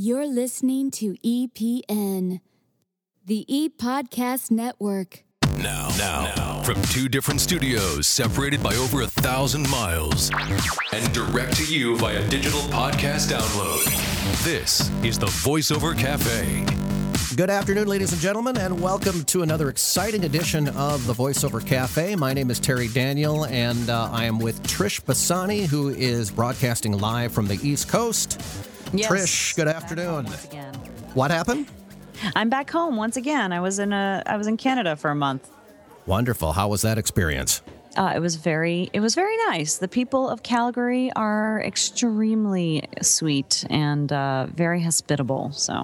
You're listening to EPN, the E Podcast Network. Now, now, now, from two different studios separated by over a thousand miles and direct to you via digital podcast download. This is the VoiceOver Cafe. Good afternoon, ladies and gentlemen, and welcome to another exciting edition of the VoiceOver Cafe. My name is Terry Daniel, and uh, I am with Trish Basanyi, who is broadcasting live from the East Coast. Yes. Trish, good afternoon. What happened? I'm back home once again. I was in a I was in Canada for a month. Wonderful. How was that experience? Uh, it was very it was very nice. The people of Calgary are extremely sweet and uh, very hospitable. So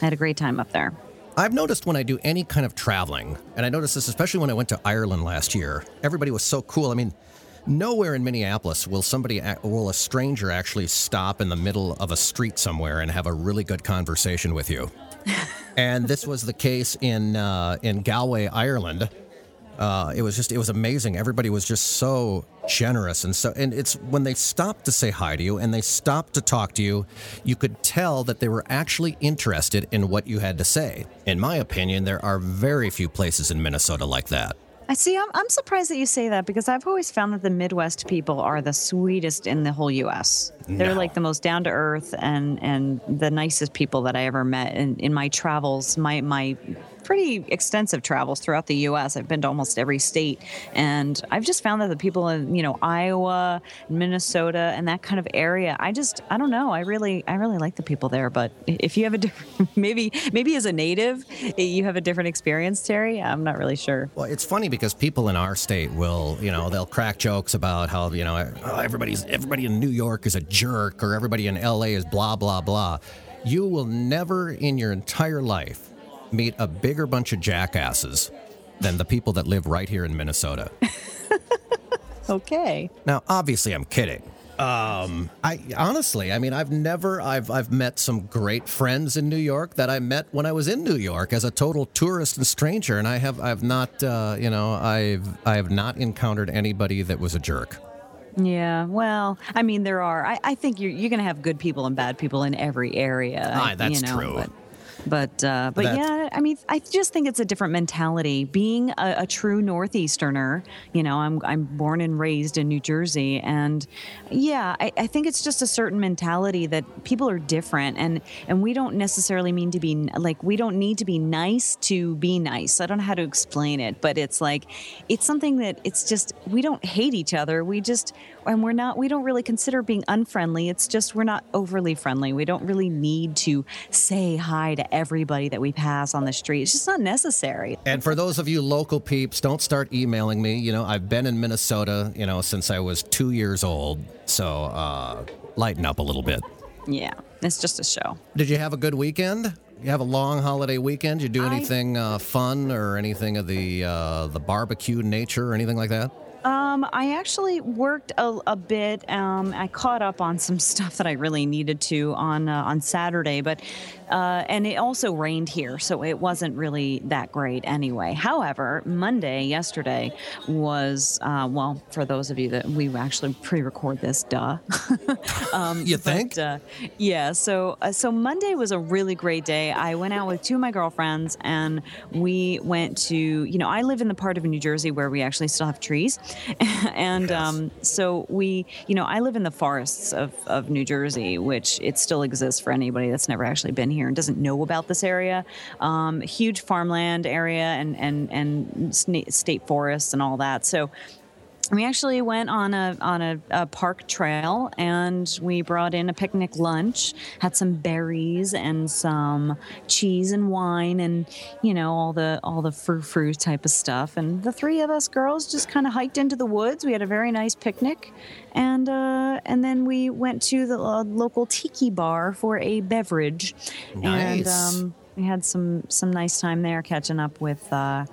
I had a great time up there. I've noticed when I do any kind of traveling, and I noticed this especially when I went to Ireland last year, everybody was so cool. I mean, nowhere in Minneapolis will somebody, will a stranger actually stop in the middle of a street somewhere and have a really good conversation with you. and this was the case in uh, in Galway, Ireland. Uh, it was just it was amazing. Everybody was just so generous and so and it's when they stopped to say hi to you and they stopped to talk to you, you could tell that they were actually interested in what you had to say. In my opinion, there are very few places in Minnesota like that. I see. I'm, I'm surprised that you say that because I've always found that the Midwest people are the sweetest in the whole U.S. They're like the most down to earth and and the nicest people that I ever met in, in my travels. My my pretty extensive travels throughout the U.S. I've been to almost every state, and I've just found that the people in you know Iowa, Minnesota, and that kind of area. I just I don't know. I really I really like the people there. But if you have a different maybe maybe as a native you have a different experience, Terry. I'm not really sure. Well, it's funny because people in our state will, you know, they'll crack jokes about how, you know, oh, everybody's everybody in New York is a jerk or everybody in LA is blah blah blah. You will never in your entire life meet a bigger bunch of jackasses than the people that live right here in Minnesota. Okay. Now, obviously, I'm kidding. Um, I honestly, I mean, I've never, I've, I've met some great friends in New York that I met when I was in New York as a total tourist and stranger, and I have, I've not, uh, you know, I've, I have not encountered anybody that was a jerk. Yeah, well, I mean, there are. I, I think you're you're gonna have good people and bad people in every area. Aye, that's you know, true. But but, uh, but That's- yeah, I mean, I just think it's a different mentality. Being a, a true northeasterner, you know, I'm I'm born and raised in New Jersey, and yeah, I, I think it's just a certain mentality that people are different, and and we don't necessarily mean to be like we don't need to be nice to be nice. I don't know how to explain it, but it's like it's something that it's just we don't hate each other. We just and we're not we don't really consider being unfriendly. It's just we're not overly friendly. We don't really need to say hi to everybody that we pass on the street. It's just not necessary. And for those of you local peeps, don't start emailing me. You know, I've been in Minnesota, you know, since I was two years old. So uh, lighten up a little bit. Yeah, it's just a show. Did you have a good weekend? You have a long holiday weekend? You do I- anything uh, fun or anything of the uh, the barbecue nature or anything like that? Um, I actually worked a, a bit. Um, I caught up on some stuff that I really needed to on uh, on Saturday, but uh, and it also rained here, so it wasn't really that great anyway. However, Monday yesterday was uh, well for those of you that we actually pre-record this, duh. um, You think? But, uh, yeah. So uh, so Monday was a really great day. I went out with two of my girlfriends, and we went to you know I live in the part of New Jersey where we actually still have trees, and um, so we you know I live in the forests of of New Jersey, which it still exists for anybody that's never actually been here and doesn't know about this area. Um, huge farmland area and and and state forests and all that. So we actually went on a on a, a park trail and we brought in a picnic lunch had some berries and some cheese and wine and you know all the all the frou frou type of stuff. And the three of us girls just kind of hiked into the woods. We had a very nice picnic. And uh, and then we went to the uh, local tiki bar for a beverage. And Nice. um, we had some some nice time there catching up with uh,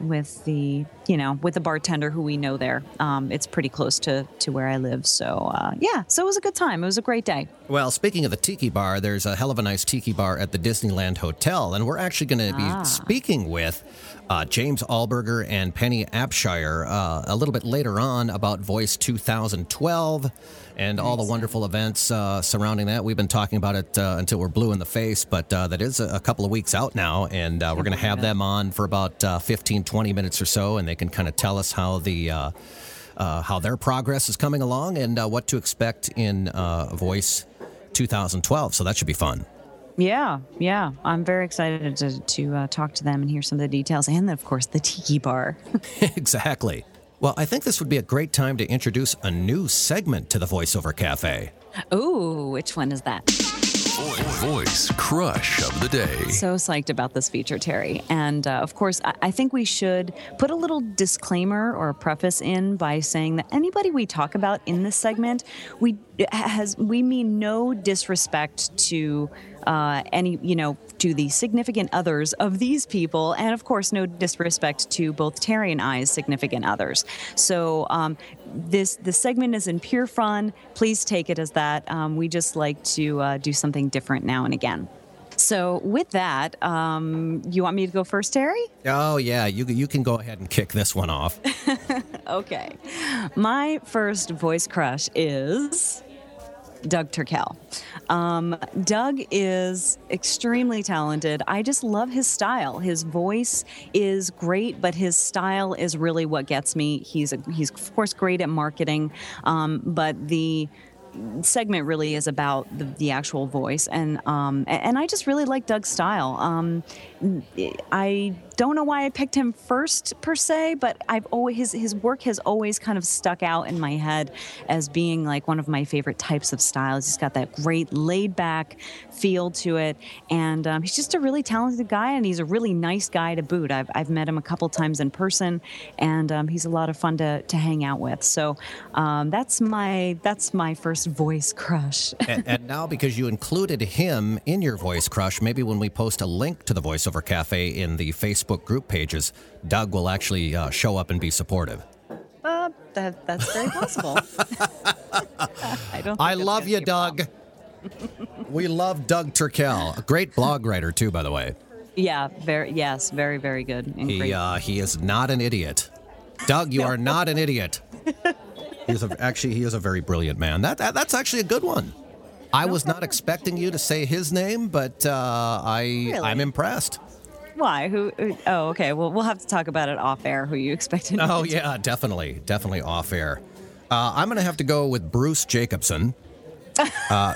with the you know, with the bartender who we know there. Um, it's pretty close to to where I live. So uh, yeah, so it was a good time. It was a great day. Well, speaking of the tiki bar, there's a hell of a nice tiki bar at the Disneyland Hotel, and we're actually going to be Ah. speaking with uh, James Alburger and Penny Abshire uh, a little bit later on about Voice 2012 and all the wonderful events uh, surrounding that. We've been talking about it uh, until we're blue in the face, but uh, that is a, a couple of weeks out now, and uh, we're going to have them on for about uh, 15, 20 minutes or so, and they can kind of tell us how the uh, uh, how their progress is coming along and uh, what to expect in uh, Voice 2012. So that should be fun. Yeah, yeah. I'm very excited to to uh, talk to them and hear some of the details, and then, of course the tiki bar. exactly. Well, I think this would be a great time to introduce a new segment to the Voiceover Cafe. Ooh, which one is that? Voice crush of the day. So psyched about this feature, Terry. And uh, of course, I-, I think we should put a little disclaimer or preface in by saying that anybody we talk about in this segment, we has we mean no disrespect to uh, any, you know, to the significant others of these people, and of course, no disrespect to both Terry and I's significant others. So um, this this segment is in pure fun. Please take it as that. Um, we just like to uh, do something different now and again. So with that, um, you want me to go first, Terry? Oh, yeah, you, you can go ahead and kick this one off. Okay. My first voice crush is Doug Turkel. Um, Doug is extremely talented. I just love his style. His voice is great, but his style is really what gets me. He's a, he's of course great at marketing, um, but the segment really is about the, the actual voice and um and I just really like Doug's style. Um I don't know why I picked him first per se, but I've always his his work has always kind of stuck out in my head as being like one of my favorite types of styles. He's got that great laid back feel to it, and um, he's just a really talented guy, and he's a really nice guy to boot. I've I've met him a couple times in person, and um, he's a lot of fun to to hang out with. So um, that's my that's my first voice crush. and, and now, because you included him in your voice crush, maybe when we post a link to the Voiceover Cafe in the Facebook group pages, Doug will actually uh, show up and be supportive. Uh, that, that's very possible. I don't. I love you, Doug. we love Doug Turkel, a great blog writer too, by the way. Yeah, very yes, very very good. He uh, he is not an idiot. Doug, you are not an idiot. He's a, actually he is a very brilliant man. That, that that's actually a good one. I was not expecting you to say his name, but uh, I Really? I'm impressed. Why? Who? who- Oh, okay. Well, we'll have to talk about it off air. Who you expected? Oh yeah, definitely, definitely off air. Uh, I'm gonna have to go with Bruce Jacobson. Uh,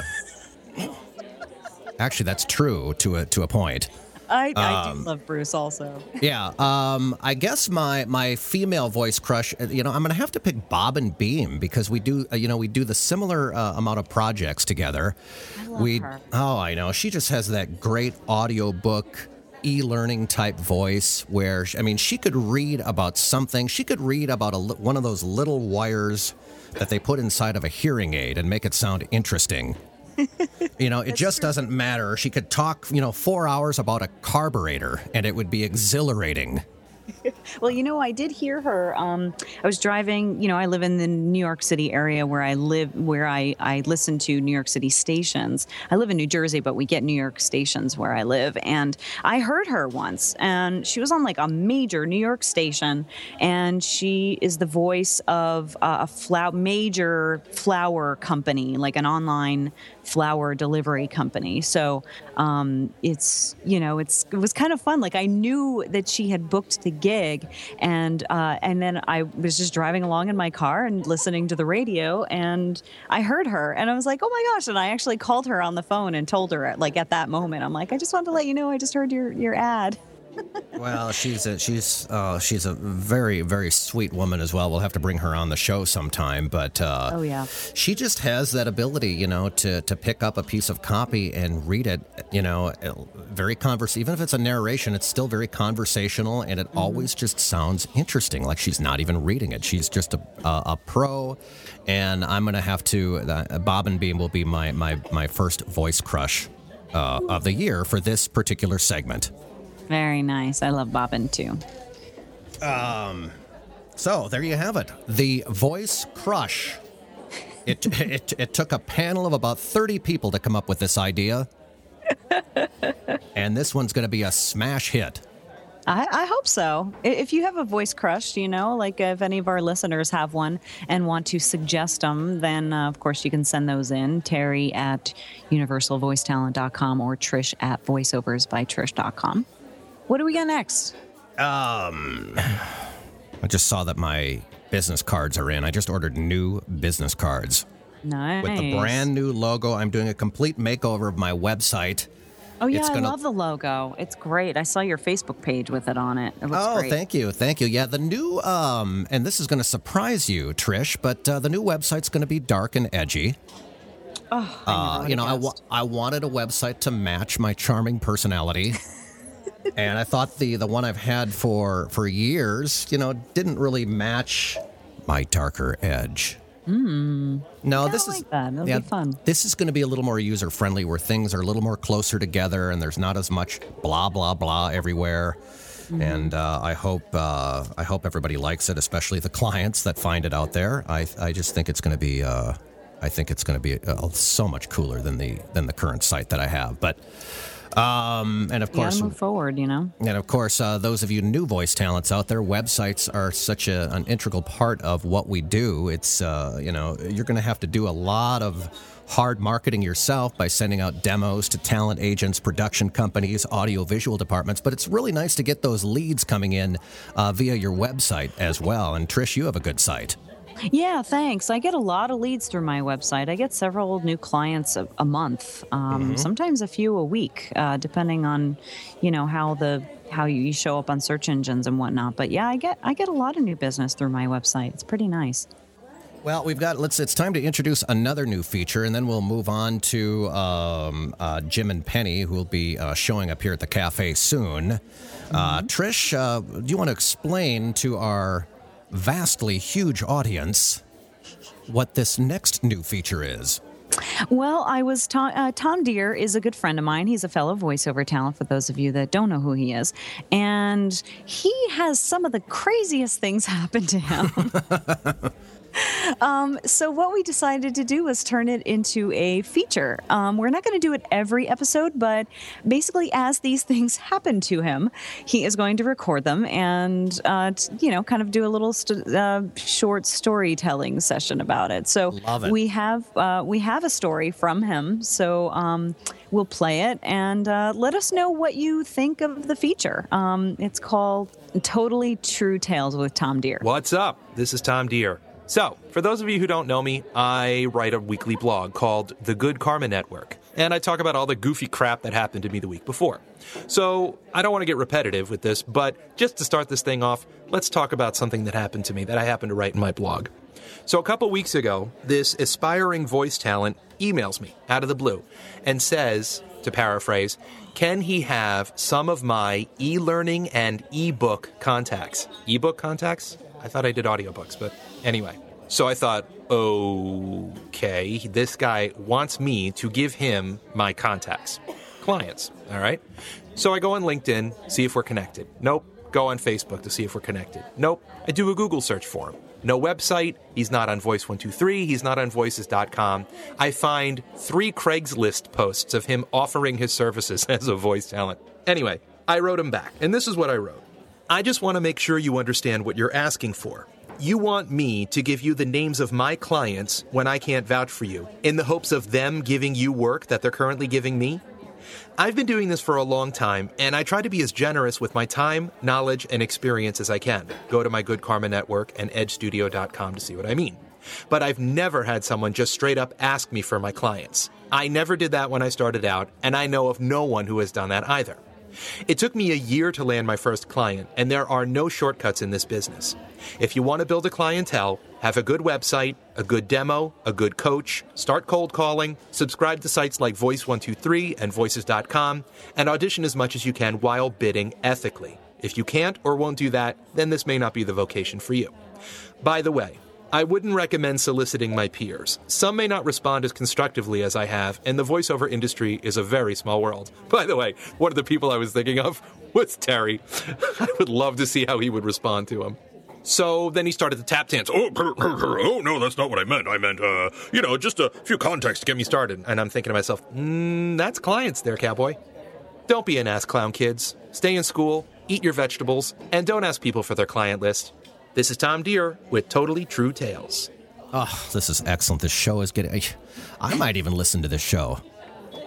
actually, that's true to a to a point. I, I Um, do love Bruce also. Yeah. Um, I guess my my female voice crush. uh, You know, I'm gonna have to pick Bobbin Beam because we do. Uh, you know, we do the similar uh, amount of projects together. I love we. her. Oh, I know. She just has that great audiobook e-learning type voice where I mean she could read about something she could read about a one of those little wires that they put inside of a hearing aid and make it sound interesting you know, it just doesn't matter. She could talk, you know, four hours about a carburetor and it would be exhilarating. Well, you know, I did hear her. Um, I was driving. You know, I live in the New York City area where I live, where I I listen to New York City stations. I live in New Jersey, but we get New York stations where I live. And I heard her once, and she was on like a major New York station, and she is the voice of uh, a flower major flower company, like an online flower delivery company. So um, it's you know it's it was kind of fun. Like I knew that she had booked the gig, and uh, and then I was just driving along in my car and listening to the radio, and I heard her, and I was like, oh my gosh! And I actually called her on the phone and told her like at that moment, I'm like, I just wanted to let you know I just heard your your ad. Well, she's a, she's uh, she's a very very sweet woman as well. We'll have to bring her on the show sometime, but uh, Oh, yeah. she just has that ability, you know, to to pick up a piece of copy and read it, you know, very converse. Even if it's a narration, it's still very conversational, and it always just sounds interesting. Like she's not even reading it; she's just a a, a pro. And I'm gonna have to. Uh, Bobbin Beam will be my my my first voice crush uh, of the year for this particular segment. Very nice. I love Bobbin too. So there you have it. The Voice Crush. It, it, it took a panel of about 30 people to come up with this idea. and this one's going to be a smash hit. I, I, hope so. If you have a voice crush, you know, like if any of our listeners have one and want to suggest them, then uh, of course you can send those in. Terry at universalvoicetalent.com or Trish at voiceoversbytrish.com. What do we got next? Um, I just saw that my business cards are in. I just ordered new business cards. Nice. With the brand new logo. I'm doing a complete makeover of my website. Oh yeah, gonna... I love the logo. It's great. I saw your Facebook page with it on it. it oh, great. thank you, thank you. Yeah, the new um, and this is going to surprise you, Trish, but uh, the new website's going to be dark and edgy. Oh, uh, you know, I, wa- I wanted a website to match my charming personality. and I thought the the one I've had for for years, you know, didn't really match my darker edge. Mm. No, this like is yeah, fun. This is going to be a little more user friendly, where things are a little more closer together, and there's not as much blah blah blah everywhere. Mm-hmm. And uh, I hope uh, I hope everybody likes it, especially the clients that find it out there. I I just think it's going to be uh, I think it's going to be uh, so much cooler than the than the current site that I have. But um, and of course, move forward, you know. And of course, uh, those of you new voice talents out there, websites are such a, an integral part of what we do. It's uh, you know you're going to have to do a lot of hard marketing yourself by sending out demos to talent agents, production companies, audiovisual departments. But it's really nice to get those leads coming in uh, via your website as well. And Trish, you have a good site. Yeah, thanks. I get a lot of leads through my website. I get several new clients a, a month, um, mm-hmm. sometimes a few a week, uh, depending on, you know, how the how you show up on search engines and whatnot. But yeah, I get I get a lot of new business through my website. It's pretty nice. Well, we've got. Let's. It's time to introduce another new feature, and then we'll move on to um, uh, Jim and Penny, who will be uh, showing up here at the cafe soon. Uh, mm-hmm. Uh, Trish, do you want to explain to our vastly huge audience what this next new feature is. Well, I was Tom, uh, Tom Dheere is a good friend of mine. He's a fellow voiceover talent for those of you that don't know who he is, and he has some of the craziest things happen to him. Um, so what we decided to do was turn it into a feature. Um, we're not going to do it every episode, but basically, as these things happen to him, he is going to record them and uh, t- you know, kind of do a little st- uh, short storytelling session about it. So it. we have uh, we have a story from him. So. Um, we'll play it and uh, let us know what you think of the feature. Um, it's called Totally True Tales with Tom Dheere. What's up? This is Tom Dheere. So, for those of you who don't know me, I write a weekly blog called The Good Karma Network, and I talk about all the goofy crap that happened to me the week before. So, I don't want to get repetitive with this, but just to start this thing off, let's talk about something that happened to me that I happened to write in my blog. So, a couple weeks ago, this aspiring voice talent emails me out of the blue and says, to paraphrase, can he have some of my e learning and e book contacts? E book contacts? I thought I did audiobooks, but anyway. So I thought, okay, this guy wants me to give him my contacts, clients, all right? So I go on LinkedIn, see if we're connected. Nope. Go on Facebook to see if we're connected. Nope. I do a Google search for him. No website. He's not on Voice123. He's not on Voices.com. I find three Craigslist posts of him offering his services as a voice talent. Anyway, I wrote him back, and this is what I wrote. I just want to make sure you understand what you're asking for. You want me to give you the names of my clients when I can't vouch for you, in the hopes of them giving you work that they're currently giving me? I've been doing this for a long time, and I try to be as generous with my time, knowledge, and experience as I can. Go to my Good Karma Network and edgestudio.com to see what I mean. But I've never had someone just straight up ask me for my clients. I never did that when I started out, and I know of no one who has done that either. It took me a year to land my first client, and there are no shortcuts in this business. If you want to build a clientele, have a good website, a good demo, a good coach, start cold calling, subscribe to sites like Voice123 and Voices.com, and audition as much as you can while bidding ethically. If you can't or won't do that, then this may not be the vocation for you. By the way, I wouldn't recommend soliciting my peers. Some may not respond as constructively as I have, and the voiceover industry is a very small world. By the way, one of the people I was thinking of was Terry. I would love to see how he would respond to him. So then he started to tap dance. Oh, oh no, that's not what I meant. I meant, uh, you know, just a few contacts to get me started. And I'm thinking to myself, mm, that's clients there, cowboy. Don't be an ass clown, kids. Stay in school, eat your vegetables, and don't ask people for their client list. This is Tom Dheere with Totally True Tales. Oh, this is excellent. This show is getting. I might even listen to this show.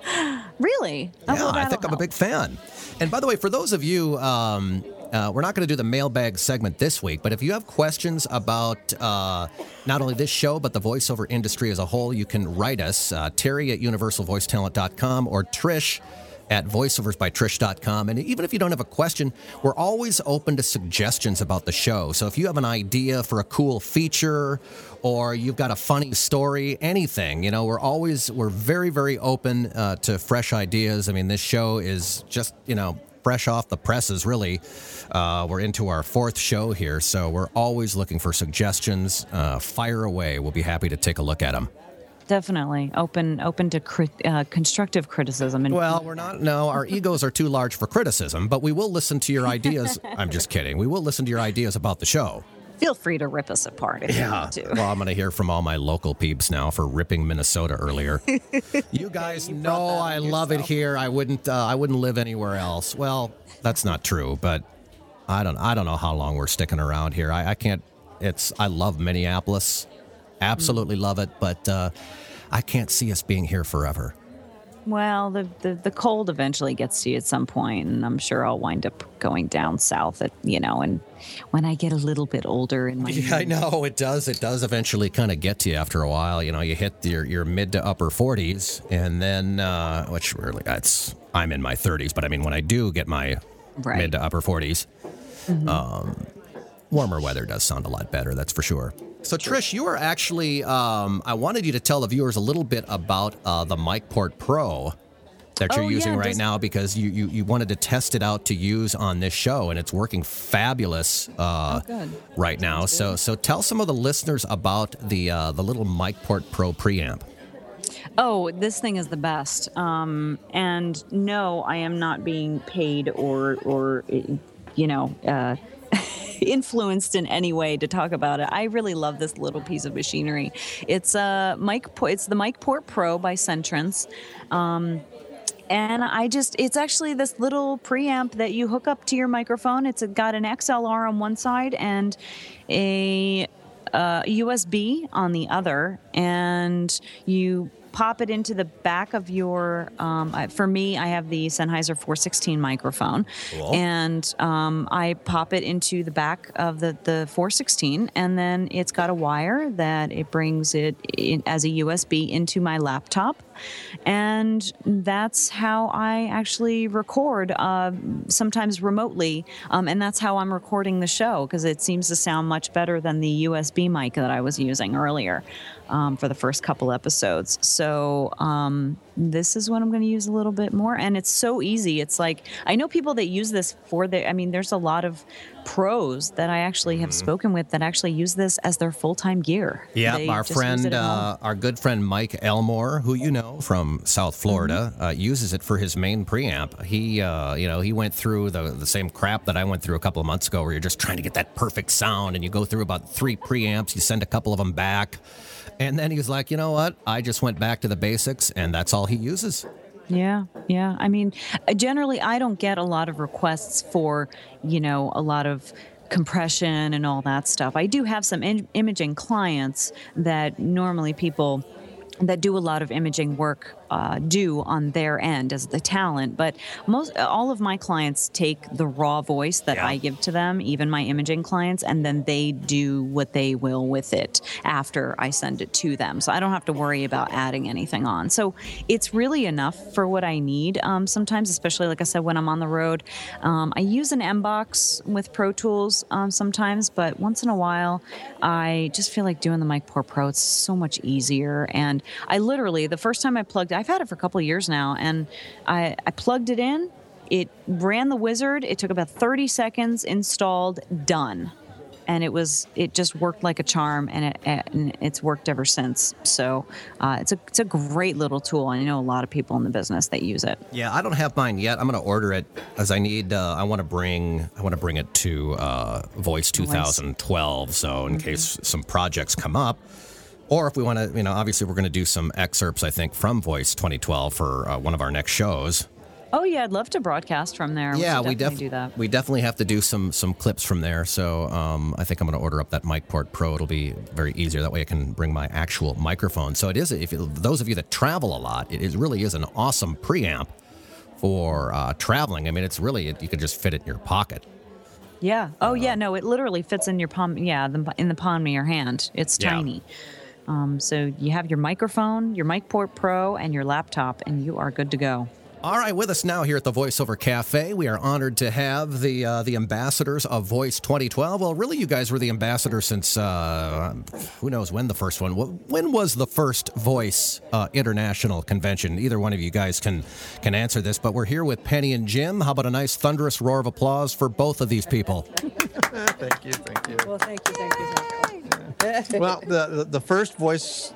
Really? Oh, Yeah, well, I that'll think I'm a big fan. And by the way, for those of you, um, uh, we're not going to do the mailbag segment this week, but if you have questions about uh, not only this show, but the voiceover industry as a whole, you can write us, uh, Terry at universalvoicetalent.com or Trish at voiceoversbytrish.com. And even if you don't have a question, we're always open to suggestions about the show. So if you have an idea for a cool feature or you've got a funny story, anything, you know, we're always, we're very, very open uh, to fresh ideas. I mean, this show is just, you know, fresh off the presses, really. Uh, we're into our fourth show here, so we're always looking for suggestions. Uh, fire away. We'll be happy to take a look at them. Definitely open open to crit, uh, constructive criticism. And Well, we're not. No, our egos are too large for criticism, but we will listen to your ideas. I'm just kidding. We will listen to your ideas about the show. feel free to rip us apart if you need to. Well, I'm going to hear from all my local peeps now for ripping Minnesota earlier. you guys know I love it here. I wouldn't. Uh, I wouldn't live anywhere else. Well, that's not true, but I don't. I don't know how long we're sticking around here. I, I can't. It's. I love Minneapolis. Absolutely love it, but uh, I can't see us being here forever. Well, the, the the cold eventually gets to you at some point, and I'm sure I'll wind up going down south. At you know, and when I get a little bit older in my Yeah, I know it does. It does eventually kind of get to you after a while. You know, you hit your, your mid to upper 40s, and then, uh, which really, that's, I'm in my 30s, but I mean, when I do get my Right. mid to upper 40s, um, warmer weather does sound a lot better, that's for sure. So, Trish, you are actually, um, I wanted you to tell the viewers a little bit about uh, the MicPort Pro that you're Oh, yeah, using right just- now because you, you, you wanted to test it out to use on this show, and it's working fabulous uh, Oh, right now. So, so tell some of the listeners about the uh, the little MicPort Pro preamp. Oh, this thing is the best. Um, and no, I am not being paid or or you know. Uh, influenced in any way to talk about it. I really love this little piece of machinery. It's a mic. Po- It's the MicPort Pro by CEntrance. Um, and I just, it's actually this little preamp that you hook up to your microphone. It's got an XLR on one side and a uh, USB on the other, and you pop it into the back of your. Um, I- for me, I have the Sennheiser 416 microphone, and um, I pop it into the back of the the 416, and then it's got a wire that it brings it in, as a USB into my laptop, and that's how I actually record. Uh, sometimes remotely, um, and that's how I'm recording the show because it seems to sound much better than the USB mic that I was using earlier um, for the first couple episodes. So um, this is what I'm going to use a little bit more, and it's so easy. It's like I know people that use this for the. I mean, there's a lot of pros that I actually have spoken with that actually use this as their full time gear. Yeah, They our friend, it at home. uh, our good friend Mike Elmore, who you know from South Florida, Mm-hmm. uh, uses it for his main preamp. He, uh, you know, he went through the the same crap that I went through a couple of months ago, where you're just trying to get that perfect sound, and you go through about three preamps, you send a couple of them back, and then he's like, you know what? I just went back to the basics, and that's all he uses. Yeah, yeah. I mean, uh, generally, I don't get a lot of requests for, you know, a lot of compression and all that stuff. I do have some in- imaging clients that normally people that do a lot of imaging work uh, do on their end as the talent but most all of my clients take the raw voice that Yeah. i give to them even my imaging clients and then they do what they will with it after i send it to them. So i don't have to worry about adding anything on. So it's really enough for what i need um, sometimes especially like i said when i'm on the road. Um, i use an mbox with pro tools um, sometimes but once in a while i just feel like doing the MicPort Pro it's so much easier and i literally the first time i plugged i've had it for a couple of years now and i, I plugged it in it ran the wizard it took about 30 seconds installed done and it was it just worked like a charm, and, it, and it's worked ever since. So uh, it's a it's a great little tool. I know a lot of people in the business that use it. Yeah, I don't have mine yet. I'm going to order it as I need. Uh, I want to bring I want to bring it to uh, Voice 2012. So in mm-hmm. case some projects come up. Or if we want to, you know, obviously we're going to do some excerpts, I think, from Voice 2012 for uh, one of our next shows. Oh yeah, I'd love to broadcast from there. Yeah, we, we definitely do that. We definitely have to do some some clips from there. So um, I think I'm going to order up that MicPort Pro. It'll be very easier. That way I can bring my actual microphone. So it is. If it, those of you that travel a lot, it is, really is an awesome preamp for uh, traveling. I mean, it's really you can just fit it in your pocket. Yeah. Oh yeah. No, it literally fits in your palm. Yeah, the, in the palm of your hand. It's tiny. Yeah. Um, so you have your microphone, your MicPort Pro, and your laptop, and you are good to go. All right, with us now here at the VoiceOver Cafe, we are honored to have the uh, the ambassadors of Voice 2012. Well, really, you guys were the ambassadors since uh, who knows when the first one. When was the first Voice uh, International Convention? Either one of you guys can can answer this, but we're here with Penny and Jim. How about a nice thunderous roar of applause for both of these people? thank you, thank you. Well, thank you, thank you. Thank you. Well, the, the the first Voice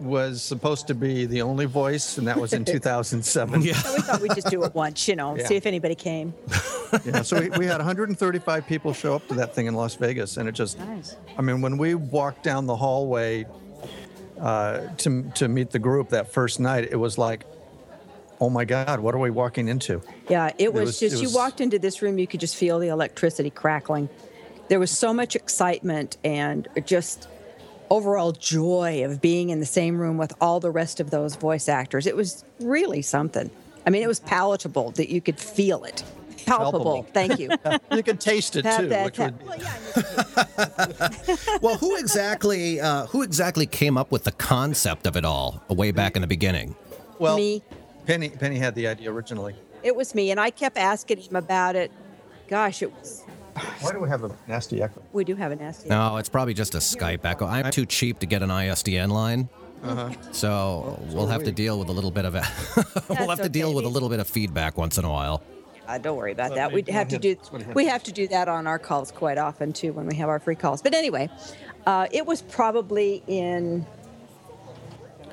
was supposed to be the only voice, and that was in 2007. yeah. So we thought we'd just do it once, you know, yeah. see if anybody came. yeah, so we, we, had 135 people show up to that thing in Las Vegas, and it just, nice. I mean, when we walked down the hallway uh, to, to meet the group that first night, it was like, oh my God, what are we walking into? Yeah, it was, it was just, it was, you walked into this room, you could just feel the electricity crackling. There was so much excitement and just overall joy of being in the same room with all the rest of those voice actors. It was really something. I mean, it was palatable that you could feel it. Palpable. Thank you. you could taste it too. That, that, well, yeah, well, who exactly uh, who exactly came up with the concept of it all way back in the beginning? Well, me. Penny Penny had the idea originally. It was me, and I kept asking him about it. Gosh, it was why do we have a nasty echo? We do have a nasty echo. No, it's probably just a Skype echo. I'm too cheap to get an ISDN line. Uh-huh. So we'll have to deal with a little bit of it. we'll have to deal with a little bit of feedback once in a while. Uh, don't worry about that. We have to do we have to do that on our calls quite often too when we have our free calls. But anyway, uh, it was probably in.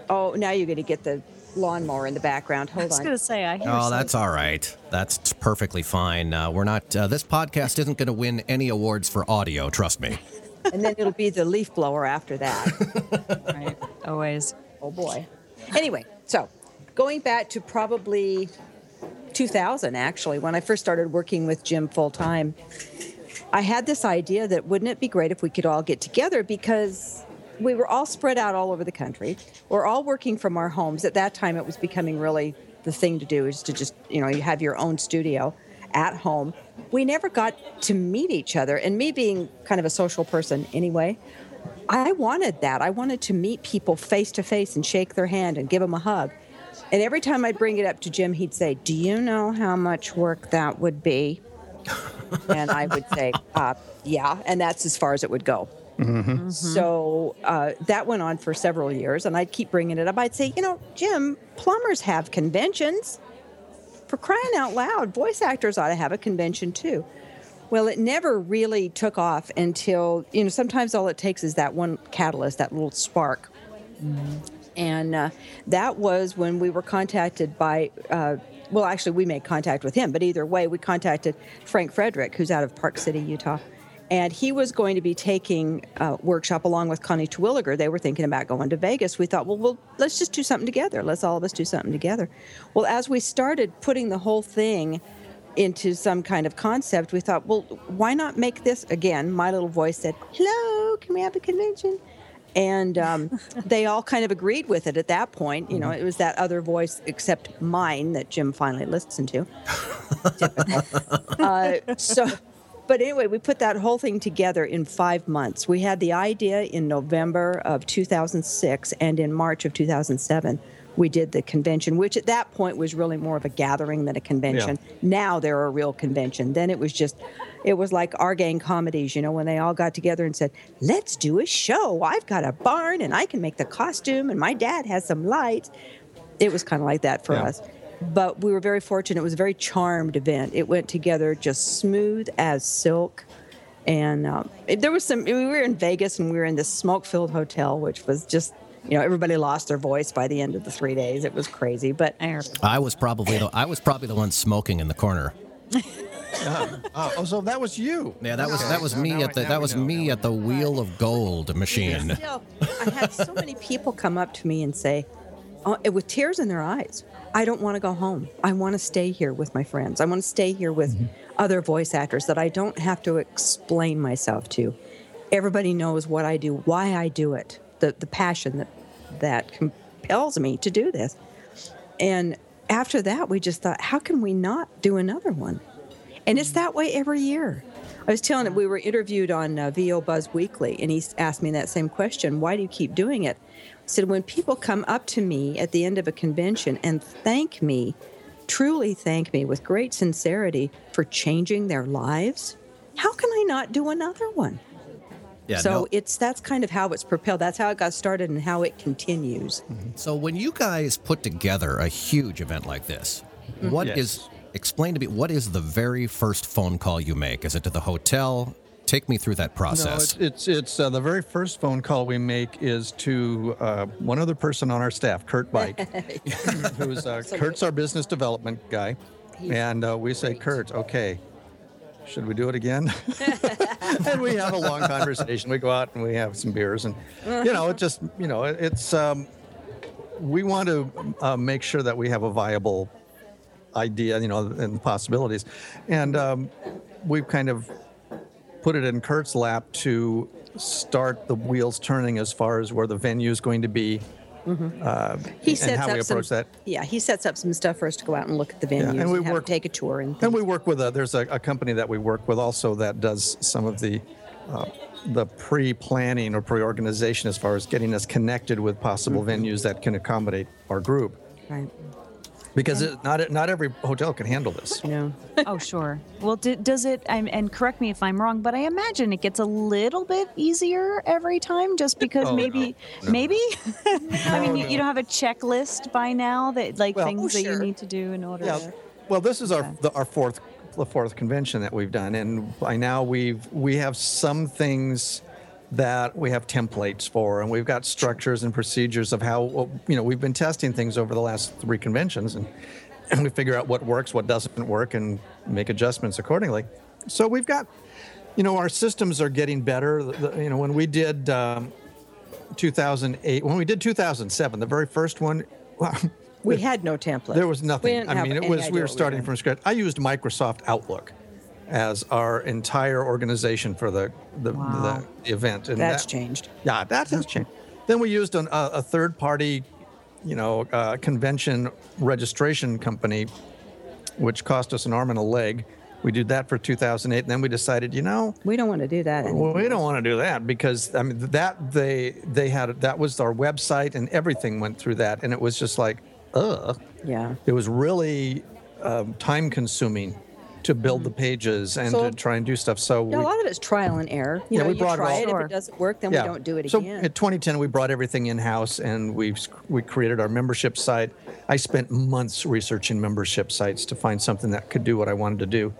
Oh, now you're going to get the lawnmower in the background. Hold on. I was going to say, I hear. Oh, that's all right. That's perfectly fine. Uh, we're not. Uh, this podcast isn't going to win any awards for audio. Trust me. and then it'll be the leaf blower after that. right. Always. Oh boy. Anyway, so going back to probably 2000, actually, when I first started working with Jim full time, I had this idea that wouldn't it be great if we could all get together because we were all spread out all over the country. We're all working from our homes. At that time, it was becoming really the thing to do is to just, you know, you have your own studio at home. We never got to meet each other. And me being kind of a social person anyway, I wanted that. I wanted to meet people face to face and shake their hand and give them a hug. And every time I'd bring it up to Jim, he'd say, Do you know how much work that would be? and I would say, uh, Yeah. And that's as far as it would go. Mm-hmm. So uh, that went on for several years, and I'd keep bringing it up. I'd say, you know, Jim, plumbers have conventions. For crying out loud, voice actors ought to have a convention too. Well, it never really took off until, you know, sometimes all it takes is that one catalyst, that little spark. Mm-hmm. And uh, that was when we were contacted by, uh, well, actually, we made contact with him, but either way, we contacted Frank Frederick, who's out of Park City, Utah and he was going to be taking a workshop along with Connie Terwilliger. They were thinking about going to Vegas. We thought, well, well, let's just do something together. Let's all of us do something together. Well, as we started putting the whole thing into some kind of concept, we thought, well, why not make this again? My little voice said, "Hello, can we have a convention?" And um, they all kind of agreed with it at that point. You know, it was that other voice except mine that Jim finally listened to. uh, so but anyway, we put that whole thing together in five months. We had the idea in November of 2006, and in March of 2007, we did the convention, which at that point was really more of a gathering than a convention. Yeah. Now they're a real convention. Then it was just, it was like our gang comedies, you know, when they all got together and said, let's do a show. I've got a barn and I can make the costume, and my dad has some lights. It was kind of like that for yeah. us but we were very fortunate. It was a very charmed event. It went together just smooth as silk. And um, it- there was some. We were in Vegas, and we were in this smoke-filled hotel, which was just, you know, everybody lost their voice by the end of the three days. It was crazy, but I. I was probably the I was probably the one smoking in the corner. Oh, oh, so that was you. Yeah, that was Okay. that was Now- me now at the I- that was know. me at the wheel of gold machine. Still, I had so many people come up to me and say, Uh, with tears in their eyes, I don't want to go home. I want to stay here with my friends. I want to stay here with mm-hmm. other voice actors that I don't have to explain myself to. Everybody knows what I do, why I do it, the, the passion that, that compels me to do this. And after that, we just thought, how can we not do another one? And it's mm-hmm. that way every year. I was telling him we were interviewed on uh, VO Buzz Weekly, and he asked me that same question Why do you keep doing it? I said, When people come up to me at the end of a convention and thank me, truly thank me with great sincerity for changing their lives, how can I not do another one? Yeah, so no- it's that's kind of how it's propelled. That's how it got started and how it continues. Mm-hmm. So when you guys put together a huge event like this, mm-hmm. what Yes. is explain to me what is the very first phone call you make? Is it to the hotel? Take me through that No, process. it's it's, it's uh, the very first phone call we make is to uh, one other person on our staff, Kurt Bike, who's uh, Kurt's our business development guy, and uh, we say, Kurt, okay, should we do it again? and we have a long conversation. We go out and we have some beers, and you know, it just you know, it- it's um, we want to uh, make sure that we have a viable idea, you know, and possibilities, and um, we've kind of put it in Kurt's lap to start the wheels turning as far as where the venue is going to be. Uh, He and how up we some, approach that. Yeah, he sets up some stuff for us to go out and look at the venues and and, we have work- take a tour and, And we work with a there's a, a company that we work with also that does some of the uh, the pre-planning or pre-organization as far as getting us connected with possible venues that can accommodate our group right. Because it, not not every hotel can handle this. No. Oh, sure. Well, d- does it? I'm, and correct me if I'm wrong, but I imagine it gets a little bit easier every time, just because Oh, maybe, no, no. maybe. I mean, oh, you, you don't have a checklist by now that like Well- things Oh, that you need to do in order. Yeah. to... Well, this is our the, our fourth the fourth convention that we've done, and by now we've we have some things that we have templates for, and we've got structures and procedures of how you know we've been testing things over the last three conventions, and and we figure out what works, what doesn't work, and make adjustments accordingly. So we've got, you know, our systems are getting better. The- you know, when we did. Um, 2008 when we did 2007 the very first one well, We had no template. there was nothing. I mean, it was we were starting doing. from scratch. I used Microsoft Outlook as our entire organization for the the, Wow. the event. And That's that- changed. Yeah, that has changed. Then we used an, a, a third party, you know, uh, convention registration company, which cost us an arm and a leg. We did that for 2008, and then we decided, you know, We don't want to do that anymore. well, we don't want to do that because I mean that they they had that was our website and everything went through that, and it was just like, ugh. Yeah. It was really um, time consuming to build the mm-hmm. pages and So- to try and do stuff. So Yeah, a lot of it's trial and error. You Yeah, know, we you brought it try all- it. If it doesn't work, then yeah. we don't do it so again. in 2010, we brought everything in house and we we created our membership site. I spent months researching membership sites to find something that could do what I wanted to do.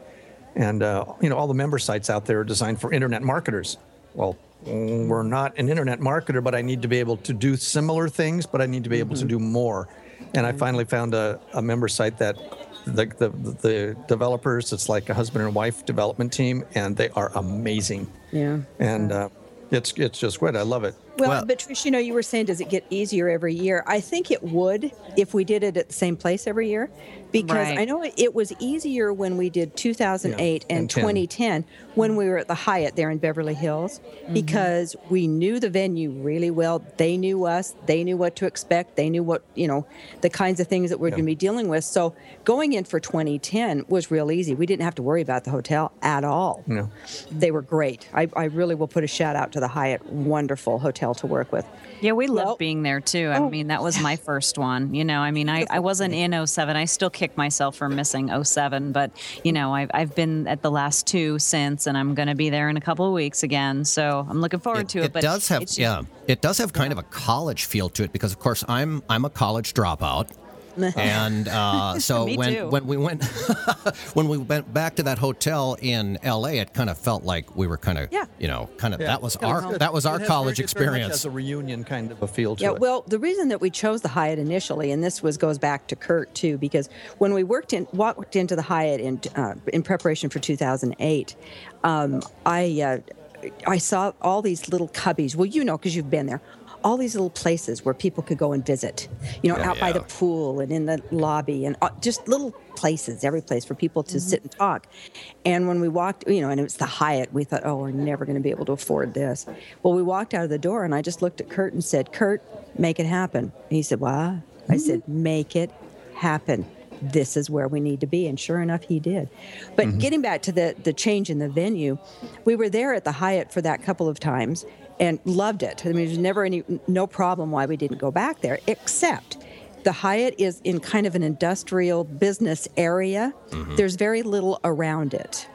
And uh, you know, all the member sites out there are designed for internet marketers. Well, we're not an internet marketer, but I need to be able to do similar things, but I need to be able to mm-hmm. do more. And I mm-hmm. finally found a, a member site that the, the the developers, it's like a husband and wife development team, and they are amazing. yeah. And uh, it's it's just great. I love it. Well, Well- but Trish, you know, you were saying, does it get easier every year? I think it would if we did it at the same place every year, because Right. I know it, it was easier when we did 2008 Yeah, and and 2010 when we were at the Hyatt there in Beverly Hills, mm-hmm. because we knew the venue really well. They knew us. They knew what to expect. They knew what you know, the kinds of things that we're Yeah. going to be dealing with. So going in for 2010 was real easy. We didn't have to worry about the hotel at all. You know. They were great. I, I really will put a shout out to the Hyatt. Wonderful hotel to work with. Yeah, we Well- loved being there too. I Oh, mean, that was my first one. You know, I mean, I, I wasn't in 07. I still kick myself for missing 07, but, you know, I've, I've been at the last two since, and I'm going to be there in a couple of weeks again. So I'm looking forward to it. it but does have it's yeah it does have kind of a college feel to it because of course i'm i'm a college dropout and uh, so when too. when we went when we went back to that hotel in L.A., it kind of felt like we were kind of Yeah. you know kind of Yeah. that was It our that was our it college very- it experience. has a reunion kind of a feel to Yeah, it. well, the reason that we chose the Hyatt initially, and this was goes back to Kurt too, because when we worked in walked into the Hyatt in uh, in preparation for 2008, um, I uh, I saw all these little cubbies. Well, you know, because you've been there. All these little places where people could go and visit, you know, Yeah, out by the pool and in the lobby, and uh, just little places, every place for people to sit and talk. And when we walked, you know, and it was the Hyatt, we thought, oh, we're never going to be able to afford this. Well, we walked out of the door, and I just looked at Kurt and said, Kurt, make it happen. And he said, what? I said, make it happen. This is where we need to be. And sure enough, he did. But getting back to the, the change in the venue, we were there at the Hyatt for that couple of times and loved it. I mean, there's never any, no problem why we didn't go back there, except the Hyatt is in kind of an industrial business area. Mm-hmm. There's very little around it.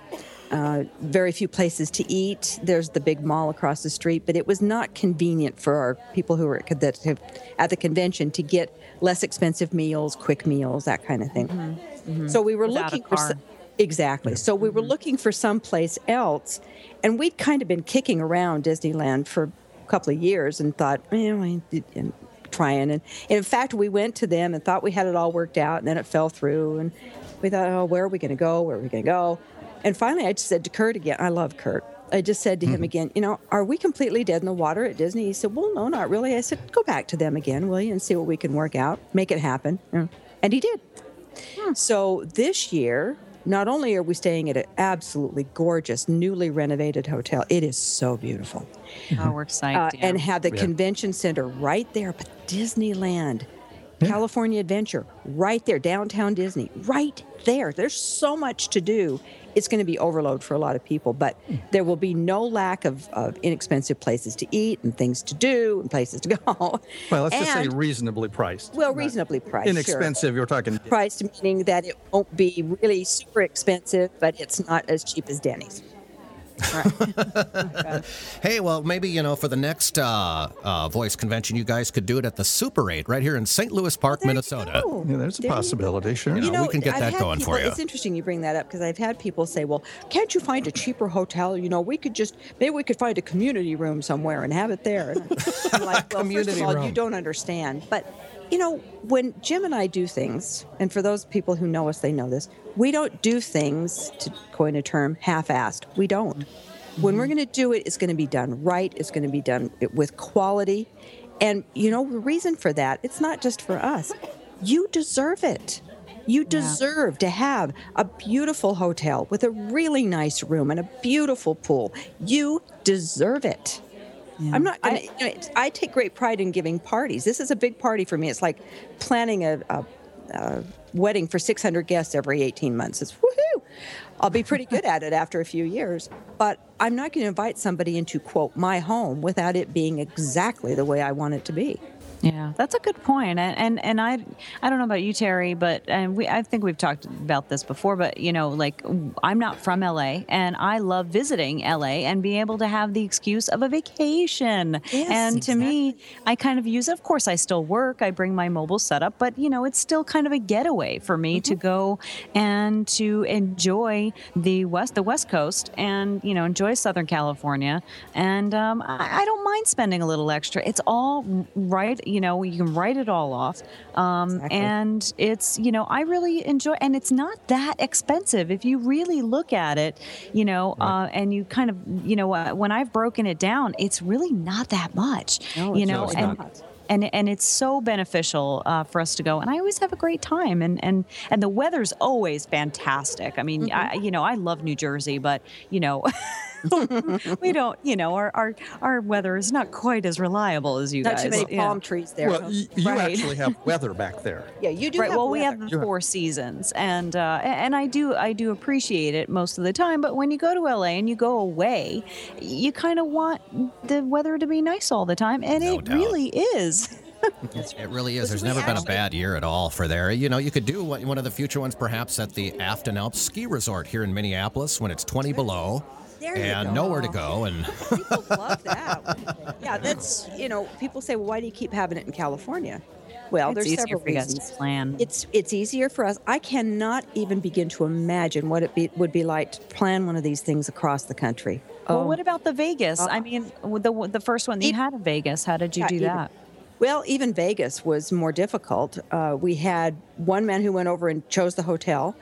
Uh, very few places to eat. There's the big mall across the street, but it was not convenient for our people who were at, that have, at the convention to get less expensive meals, quick meals, that kind of thing. Mm-hmm. Mm-hmm. So we were Without looking for exactly. So we were mm-hmm. looking for someplace else, and we'd kind of been kicking around Disneyland for a couple of years and thought, eh, did- and trying. And in fact, we went to them and thought we had it all worked out, and then it fell through. And we thought, oh, where are we going to go? Where are we going to go? And finally, I just said to Kurt again, I love Kurt. I just said to him mm-hmm. again, you know, are we completely dead in the water at Disney? He said, well, no, not really. I said, go back to them again, will you, and see what we can work out, make it happen. And he did. Hmm. So this year, not only are we staying at an absolutely gorgeous, newly renovated hotel, it is so beautiful, Oh, we're excited. uh, yeah. and have the convention center right there, but Disneyland, California Adventure, right there, downtown Disney, right there. There's so much to do. It's going to be overload for a lot of people, but mm. there will be no lack of, of inexpensive places to eat and things to do and places to go. well, let's just say reasonably priced. well, reasonably priced. sure Inexpensive. You're talking. priced, meaning that it won't be really super expensive, but it's not as cheap as Denny's. Hey, well, maybe you know for the next uh, uh, voice convention, you guys could do it at the Super 8 right here in St. Louis Park, There Minnesota. go. Yeah, there's a There you possibility. Sure. You know, we can get I've that had going for you. It's interesting you bring that up because I've had people say, "Well, can't you find a cheaper hotel? You know, we could just maybe we could find a community room somewhere and have it there." And I'm like, "Well, Community first of all, room. you don't understand." But you know, when Jim and I do things, and for those people who know us, they know this. We don't do things to coin a term half-assed. We don't. When Mm-hmm. we're going to do it, it's going to be done right. It's going to be done with quality. And you know, the reason for that, it's not just for us. You deserve it. You deserve to have a beautiful hotel with a really nice room and a beautiful pool. You deserve it. I'm not. Gonna, you know, I take great pride in giving parties. This is a big party for me. It's like planning a, a, a wedding for 600 guests every 18 months. It's woohoo! I'll be pretty good at it after a few years. But I'm not going to invite somebody into quote my home without it being exactly the way I want it to be. Yeah, that's a good point. And and, and I I don't know about you, Terry, but and we I think we've talked about this before. But you know, like I'm not from LA, and I love visiting LA and being able to have the excuse of a vacation. Yes, and to me, I kind of use. it. Of course, I still work. I bring my mobile setup, but you know, it's still kind of a getaway for me to go and to enjoy the west the West Coast and you know enjoy Southern California. And um, I, I don't mind spending a little extra. It's all right. You know, you can write it all off. Um, Exactly. And it's you know I really enjoy, and it's not that expensive if you really look at it. You know, uh, and you kind of you know uh, when I've broken it down, it's really not that much. No, you know, really and not. and and it's so beneficial uh, for us to go and i always have a great time and and and the weather's always fantastic i mean Mm-hmm. I, you know i love new jersey but you know we don't you know our, our our weather is not quite as reliable as you Not guys too many Yeah. palm trees there. Well, y- you Right. actually have weather back there. yeah, you do. right have well we have the four seasons and uh, and i do i do appreciate it most of the time but when you go to la and you go away you kind of want the weather to be nice all the time and No it doubt. really is It really is. There's never been a bad year at all for there. You know, you could do one one of the future ones perhaps at the Afton Alps Ski Resort here in Minneapolis when it's 20 below There you and go. nowhere to go. And People love that. yeah, that's you know, people say, well, why do you keep having it in California? Well, It's there's several for you guys to reasons. plan. It's it's easier for us. I cannot even begin to imagine what it be, would be like to plan one of these things across the country. Well, Oh. what about the Vegas? I mean, the the first one that you had in Vegas. How did you Yeah, do even- that? Well, even Vegas was more difficult. Uh, we had one man who went over and chose the hotel,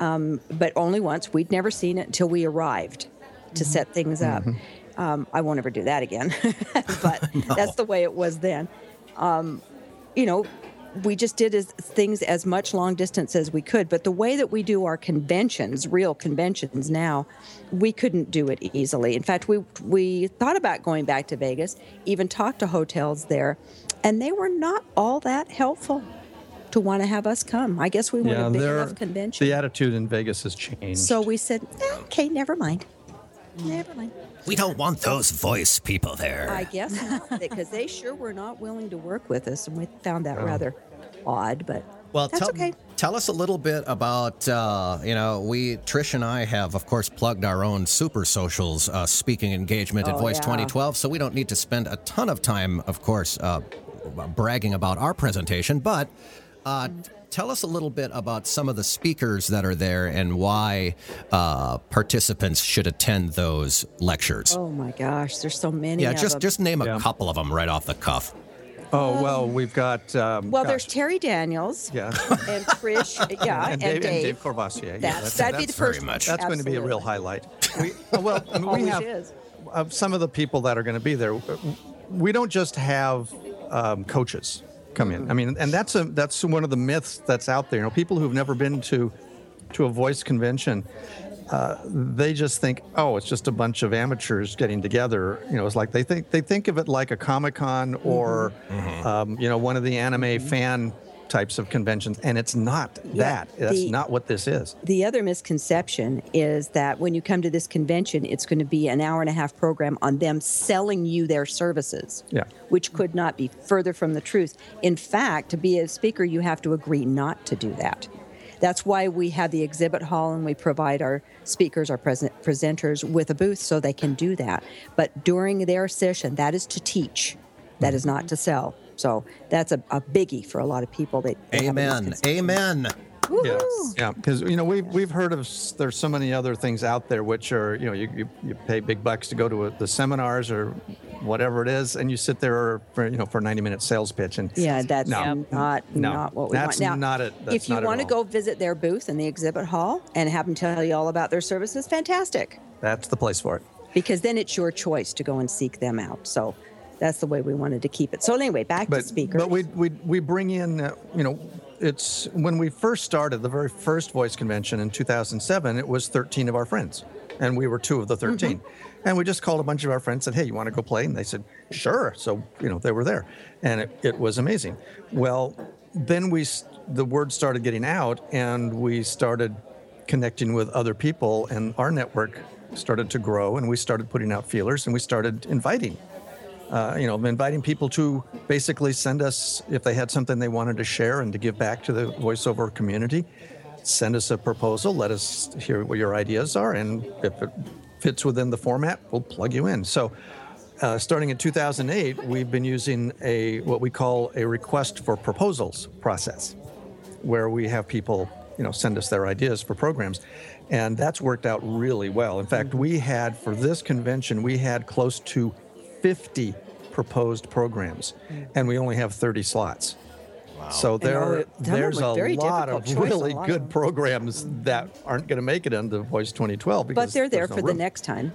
um, but only once. We'd never seen it until we arrived to Mm-hmm. set things up. Um, I won't ever do that again, but that's the way it was then. Um, you know, we just did as, things as much long distance as we could. But the way that we do our conventions, real conventions now, we couldn't do it easily. In fact, we we thought about going back to Vegas, even talked to hotels there, and they were not all that helpful to want to have us come. I guess we weren't a big enough convention. The attitude in Vegas has changed. so we said, "Eh, okay, never mind. Never mind. We don't want those voice people there. I guess not, because they sure were not willing to work with us, and we found Oh. that rather odd. But Well, that's tell, okay. tell us a little bit about, uh, you know, we, Trish and I have, of course, plugged our own super socials uh, speaking engagement at Oh, Voice yeah. 2012, so we don't need to spend a ton of time, of course, uh, bragging about our presentation, but uh, tell us a little bit about some of the speakers that are there and why uh, participants should attend those lectures. Oh my gosh, there's so many. yeah, of just them. just name a Yeah. couple of them right off the cuff. oh well, we've got. Um, well, gosh, there's Terry Daniels. Yeah. And Trish, yeah, and, and, Dave, Dave. and Dave Courvoisier. Yeah, That's, that'd be the very first. much- one. That's going to be a real highlight. We, uh, well, I mean, we have is. uh, some of the people that are going to be there. We don't just have um, coaches come in. I mean, and that's a that's one of the myths that's out there. You know, people who've never been to to a voice convention. Uh, they just think, oh, it's just a bunch of amateurs getting together. You know, it's like they think they think of it like a Comic Con or, um, you know, one of the anime fan types of conventions, and it's not Yeah, that. That's the- not what this is. The other misconception is that when you come to this convention, it's going to be an hour and a half program on them selling you their services. Yeah. Which could not be further from the truth. In fact, to be a speaker, you have to agree not to do that. That's why we have the exhibit hall and we provide our speakers, our present, presenters with a booth so they can do that. But during their session, that is to teach, that is mm-hmm. not to sell. So that's a, a biggie for a lot of people. That they have a Amen. misconception. Amen. Yeah, yeah, because you know we've we've heard of there's so many other things out there which are you know you you, you pay big bucks to go to a, the seminars or whatever it is, and you sit there for you know for a 90 minute sales pitch and Yeah, that's No. not No. not what we That's want. Now, not it. That's if you not it at want to go visit their booth in the exhibit hall and have them tell you all about their services, fantastic. that's the place for it. Because then it's your choice to go and seek them out. So that's the way we wanted to keep it. So anyway, back to But speakers. but we we we bring in uh, you know it's when we first started the very first voice convention in 2007 it was 13 of our friends and we were two of the 13 Mm-hmm. and we just called a bunch of our friends and said hey you want to go play and they said sure so you know they were there and it, it was amazing well then we the word started getting out and we started connecting with other people and our network started to grow and we started putting out feelers and we started inviting uh, you know, inviting people to basically send us if they had something they wanted to share and to give back to the voiceover community. Send us a proposal. Let us hear what your ideas are, and if it fits within the format, we'll plug you in. So, uh, starting in 2008, we've been using a what we call a request for proposals process, where we have people, you know, send us their ideas for programs, and that's worked out really well. In fact, we had for this convention, we had close to 50 proposed programs, hmm. and we only have 30 slots. Wow. So there, of there's a lot of choice, really lot good them. programs that aren't going to make it into Voice 2012 because but they're there no for the next time.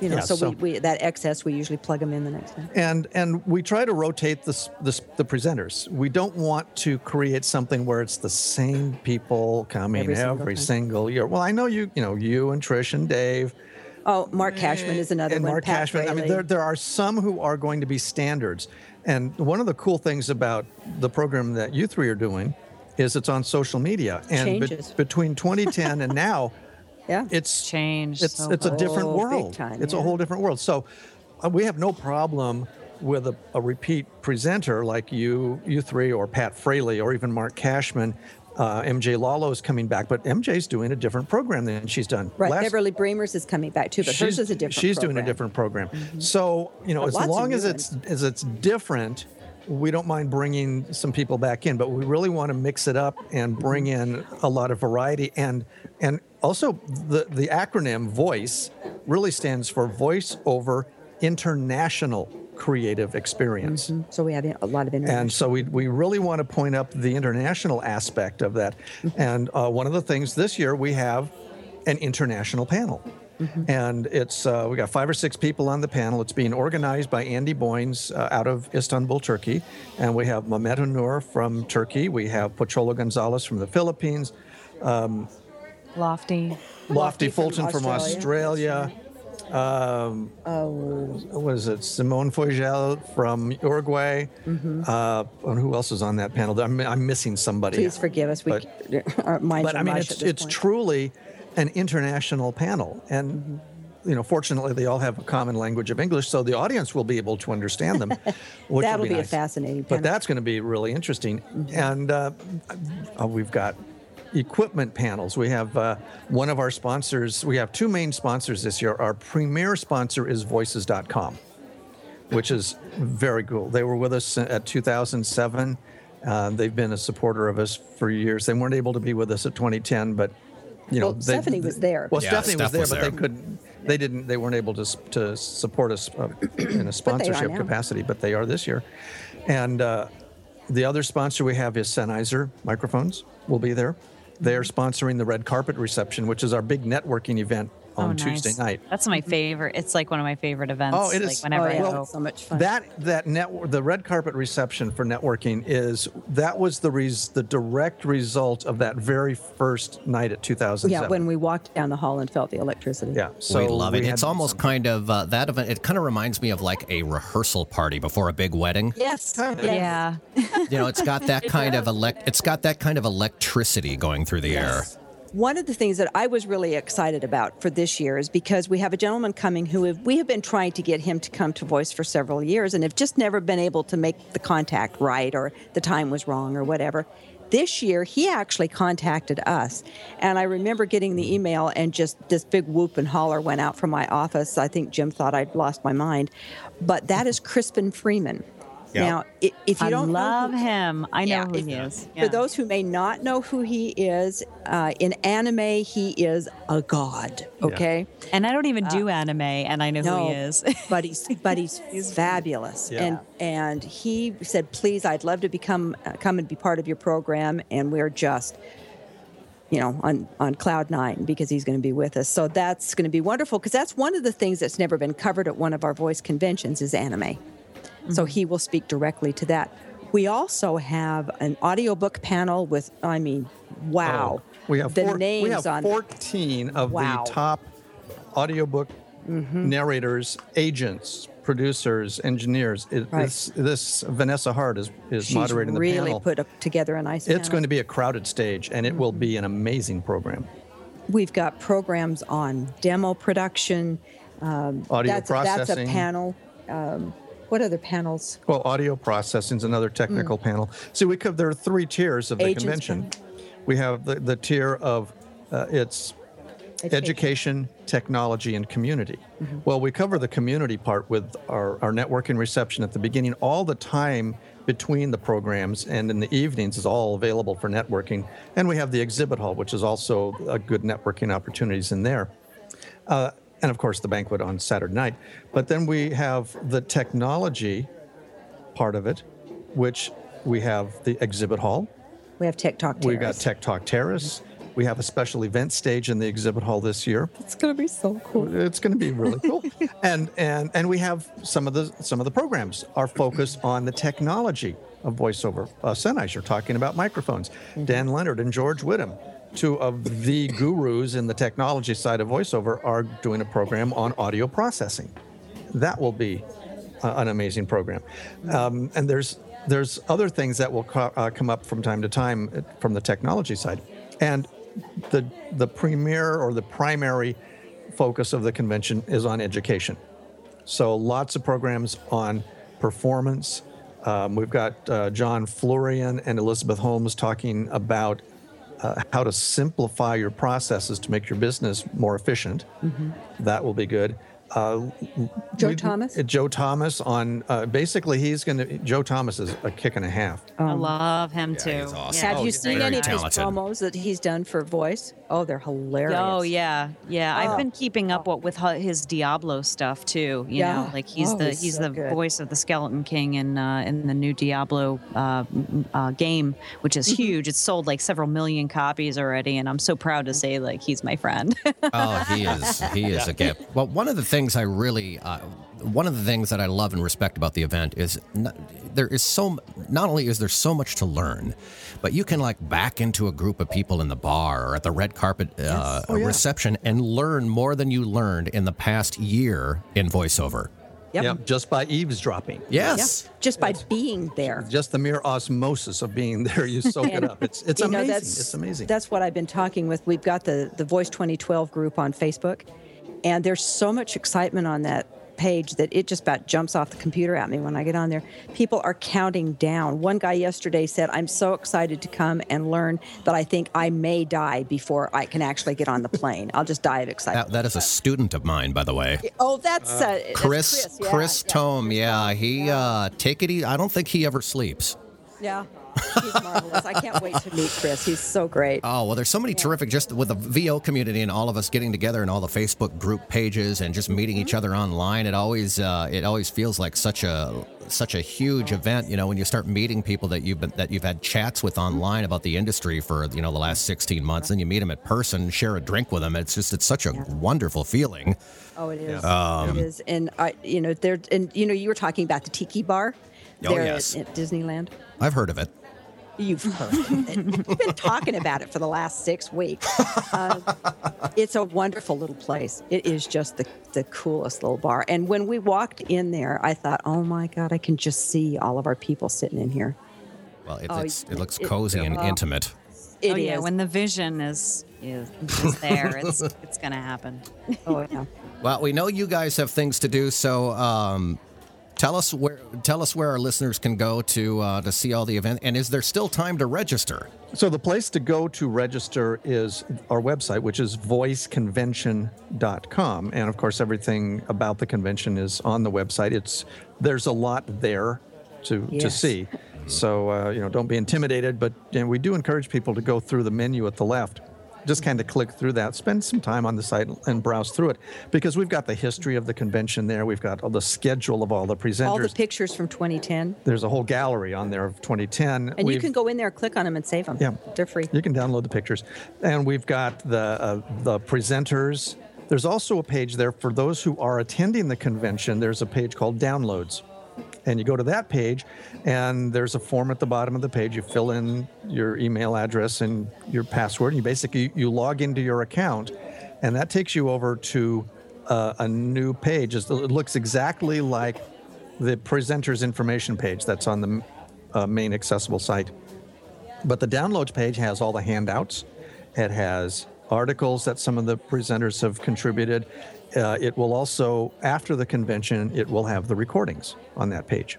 You know, Yeah, so, so- we, we that excess we usually plug them in the next time. and and we try to rotate this, this the presenters. We don't want to create something where it's the same people coming Every every, single single year. Well, I know you, you know, you and Trish and Dave Oh, Mark Cashman is another and one. Mark Pat Cashman. I mean, there there are some who are going to be standards, and one of the cool things about the program that you three are doing is it's on social media, and be- Changes. between 2010 and now, yeah. it's Changed It's so it's a different Oh, world. time, it's a whole different world. So uh, we have no problem with a, a repeat presenter like you you three or Pat Fraley or even Mark Cashman. Uh, MJ Lallo is coming back, but MJ's doing a different program than she's done. right. Last- Beverly Bremer's is coming back too, but hers is a different program. She's doing a program. Mm-hmm. different program. So you know, But as long as it's as it's different, we don't mind bringing some people back in, but we really want to mix it up and bring in a lot of variety. And and also the the acronym VOICE really stands for Voice Over International Creative Experience. So we have a lot of international. And so we, we really want to point up the international aspect of that. And uh, one of the things this year we have an international panel. And it's uh, we got five or six people on the panel. It's being organized by Andy Boyns uh, out of Istanbul, Turkey, and we have Mehmet Nur from Turkey. We have Pocholo Gonzalez from the Philippines, Lofty. Lofty, from Fulton from Australia. Um, what is it? Simone Foigel from Uruguay. Uh, and who else is on that panel? I'm, I'm missing somebody. Please forgive us. We But- but are I mean, it's it's point. truly an international panel, and you know, fortunately, they all have a common language of English, so the audience will be able to understand them. which That'll be a nice. fascinating But panel. Mm-hmm. that's going to be really interesting, and uh, uh, we've got equipment panels. We have uh, one of our sponsors. We have two main sponsors this year. Our premier sponsor is Voices.com which is very cool. They were with us at 2007. Uh, they've been a supporter of us for years. They weren't able to be with us at 2010, but you know, Well, Stephanie was there. Well, Yeah, Stephanie was there, was but there. they couldn't. They didn't. They weren't able to to support us uh, in a sponsorship now. capacity, but they are this year. And uh, the other sponsor we have is Sennheiser microphones. Will be there. They are Mm-hmm. sponsoring the red carpet reception, which is our big networking event on oh, nice. Tuesday night. That's my favorite. It's like one of my favorite events. Oh, it like is. Whenever Oh, I yeah. go. It's so much fun. That that net the red carpet reception for networking is that was the res, the direct result of that very first night at 2007. yeah, when we walked down the hall and felt the electricity. yeah, so we love it. we It's almost some- kind of uh, that event. It kind of reminds me of like a rehearsal party before a big wedding. Yes. Yes. Yeah. You know, it's got that kind of elect. It's got that kind of electricity going through the air. One of the things that I was really excited about for this year is because we have a gentleman coming who have, we have been trying to get him to come to Voice for several years and have just never been able to make the contact right or the time was wrong or whatever. This year, he actually contacted us. And I remember getting the email, and just this big whoop and holler went out from my office. I think Jim thought I'd lost my mind. But that is Crispin Freeman. Now, if you don't know love who- him. I know Yeah, who if- he is. For those who may not know who he is, uh, in anime, he is a god. Okay, and I don't even do anime, and I know no, who he is. but he's but he's, fabulous. Yeah. And and he said, "Please, I'd love to become uh, come and be part of your program." And we're just. You know, on, on cloud nine because he's going to be with us. So that's going to be wonderful because that's one of the things that's never been covered at one of our voice conventions is anime. So he will speak directly to that. We also have an audiobook panel with, I mean, wow. Oh, We have the four, names we have on 14 of Wow. the top audiobook Mm-hmm. narrators, agents, producers, engineers. It, Right. this, this Vanessa Hart is, is She's moderating the really panel. put a, together a nice. it's panel. going to be a crowded stage, and it will be an amazing program. We've got programs on demo production. Um, Audio that's, That's a panel. Um, what other panels? Well, audio processing is another technical panel. See, we could. There are three tiers of the Mm. Agents convention. We have the, the tier of uh, it's education, technology, and community. Mm-hmm. Well, we cover the community part with our, our networking reception at the beginning. All the time between the programs and in the evenings is all available for networking. And we have the exhibit hall, which is also a good networking opportunities in there. Uh, and of course, the banquet on Saturday night. But then we have the technology part of it, which we have the exhibit hall. We have Tech Talk. Terrace. We've got Terrace. Tech Talk Terrace. We have a special event stage in the exhibit hall this year. It's going to be so cool. It's going to be really cool. and and and we have some of the some of the programs are focused on the technology of voiceover. Uh, Sennheiser talking about microphones. Dan Lenard and George Whittam, two of the gurus in the technology side of voiceover, are doing a program on audio processing. That will be uh, an amazing program. Um, and there's there's other things that will co- uh, come up from time to time uh, from the technology side, and the the premier or the primary focus of the convention is on education. So lots of programs on performance. Um, we've got uh, John Florian and Elizabeth Holmes talking about uh, how to simplify your processes to make your business more efficient. That will be good. Joe we- Thomas? uh, Joe Thomas on uh, basically he's going to. Joe Thomas is a kick and a half. I love him too. he's awesome. Have Oh, you seen very any of his promos that he's done for voice? Oh, they're hilarious. Oh yeah, yeah. Oh. I've been keeping up what with his Diablo stuff too. You Yeah. know, like he's Oh, the he's he's so the good. voice of the Skeleton King in uh, in the new Diablo uh, uh, game, which is Mm-hmm. huge. It's sold like several million copies already, and I'm so proud to say like he's my friend. Oh, he is. He is a gift. Well, one of the things I really, uh, one of the things that I love and respect about the event is not, there is so. Not only is there so much to learn, but you can like back into a group of people in the bar or at the red carpet uh, Oh, yeah. reception and learn more than you learned in the past year in voiceover. Yep. Yep, just by eavesdropping. Yes. Yep. Just by being there. Just the mere osmosis of being there, you soak it up. It's it's you know, amazing. that's- it's amazing. That's what I've been talking with. We've got the the Voice 2012 group on Facebook, and there's so much excitement on that page that it just about jumps off the computer at me when I get on there. People are counting down. One guy yesterday said, "I'm so excited to come and learn that I think I may die before I can actually get on the plane. I'll just die of excitement." That, that is a student of mine, by the way. oh, that's, uh, that's Chris, yeah, Chris yeah. Tome, yeah, he uh, take it. easy. I don't think he ever sleeps. Yeah, he's marvelous. I can't wait to meet Chris. He's so great. Oh well, there's so many terrific just with the VO community and all of us getting together and all the Facebook group pages and just meeting each other online. It always uh, it always feels like such a such a huge event. You know, when you start meeting people that you've been, that you've had chats with online about the industry for you know the last 16 months, and you meet them at person, share a drink with them. It's just it's such a wonderful feeling. Oh, it is. Um, it is, and I, you know, there, and you know, you were talking about the Tiki Bar. Oh, there yes. at, at Disneyland. I've heard of it. You've heard of it. We've been talking about it for the last six weeks. Uh, it's a wonderful little place. It is just the, the coolest little bar. And when we walked in there, I thought, oh my God, I can just see all of our people sitting in here. Well, it, Oh, it's, it looks it- cozy and oh. intimate. It oh yeah, when the vision is is, is there, it's it's gonna happen. oh, yeah. Well, we know you guys have things to do, so um, tell us where tell us where our listeners can go to uh, to see all the event. And is there still time to register? So the place to go to register is our website, which is voiceconvention.com. And of course, everything about the convention is on the website. It's there's a lot there to to Yes. see. So uh, you know, don't be intimidated. But you know, we do encourage people to go through the menu at the left. Just kind of click through that, spend some time on the site and browse through it because we've got the history of the convention there. We've got all the schedule of all the presenters. All the pictures from 2010. There's a whole gallery on there of 2010. And you We've- can go in there, click on them, and save them. yeah, They're free. You can download the pictures, and we've got the uh, the presenters. There's also a page there for those who are attending the convention. There's a page called Downloads, and you go to that page, and there's a form at the bottom of the page. You fill in your email address and your password, and you basically you log into your account, and that takes you over to uh, a new page. It looks exactly like the presenter's information page that's on the uh, main accessible site. But the downloads page has all the handouts. It has articles that some of the presenters have contributed. Uh, it will also, after the convention, it will have the recordings on that page.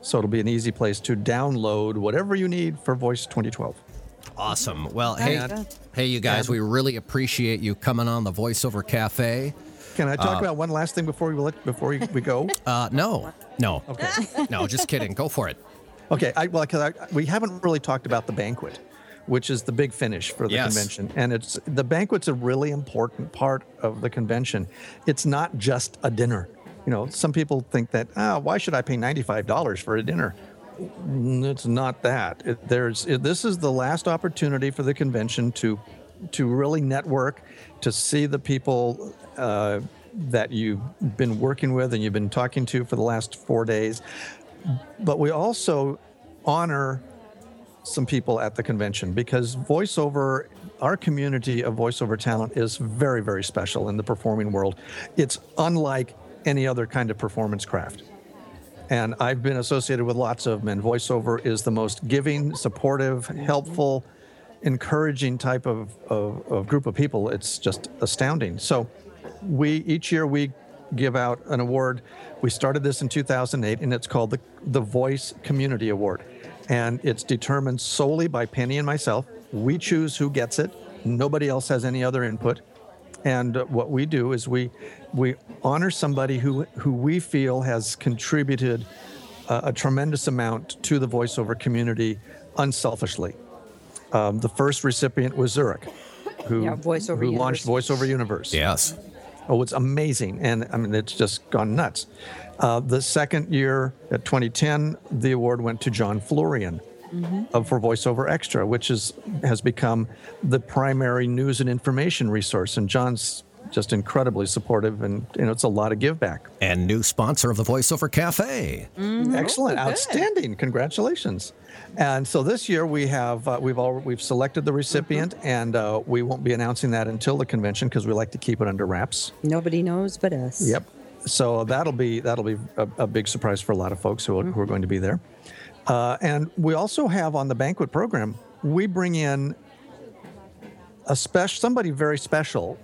So it'll be an easy place to download whatever you need for Voice 2012. Awesome. Well, hey, good. hey, you guys, we really appreciate you coming on the Voiceover Cafe. Can I talk about one last thing before we let, before we, we go? Uh, no, no, okay, no, just kidding. Go for it. Okay, I, well, because we haven't really talked about the banquet, which is the big finish for the Yes. convention, and it's the banquet's a really important part of the convention. It's not just a dinner. You know, some people think that ah, why should I pay ninety five dollars for a dinner? It's not that. It, there's it, this is the last opportunity for the convention to to really network, to see the people uh, that you've been working with and you've been talking to for the last four days but we also honor some people at the convention because voiceover our community of voiceover talent is very very special in the performing world. It's unlike any other kind of performance craft. And i've been associated with lots of them and voiceover is the most giving supportive helpful encouraging type of, of, of group of people. It's just astounding. So we each year we give out an award. We started this in 2008 and it's called the, the voice community award and it's determined solely by penny and myself we choose who gets it nobody else has any other input And what we do is we we honor somebody who who we feel has contributed uh, a tremendous amount to the voiceover community unselfishly. Um, the first recipient was Zurich, who, Yeah, VoiceOver who launched VoiceOver Universe. Yes. Oh, it's amazing. And I mean, it's just gone nuts. Uh, the second year, at 2010, the award went to John Florian of, for VoiceOver Extra, which is, has become the primary news and information resource. And John's just incredibly supportive, and you know, it's a lot of give back. And new sponsor of the Voiceover Cafe. Excellent, outstanding, congratulations! And so this year we have uh, we've all we've selected the recipient, and uh, we won't be announcing that until the convention because we like to keep it under wraps. Nobody knows but us. Yep. So that'll be that'll be a, a big surprise for a lot of folks who, are who are going to be there. Uh, and we also have on the banquet program, we bring in a special somebody very special,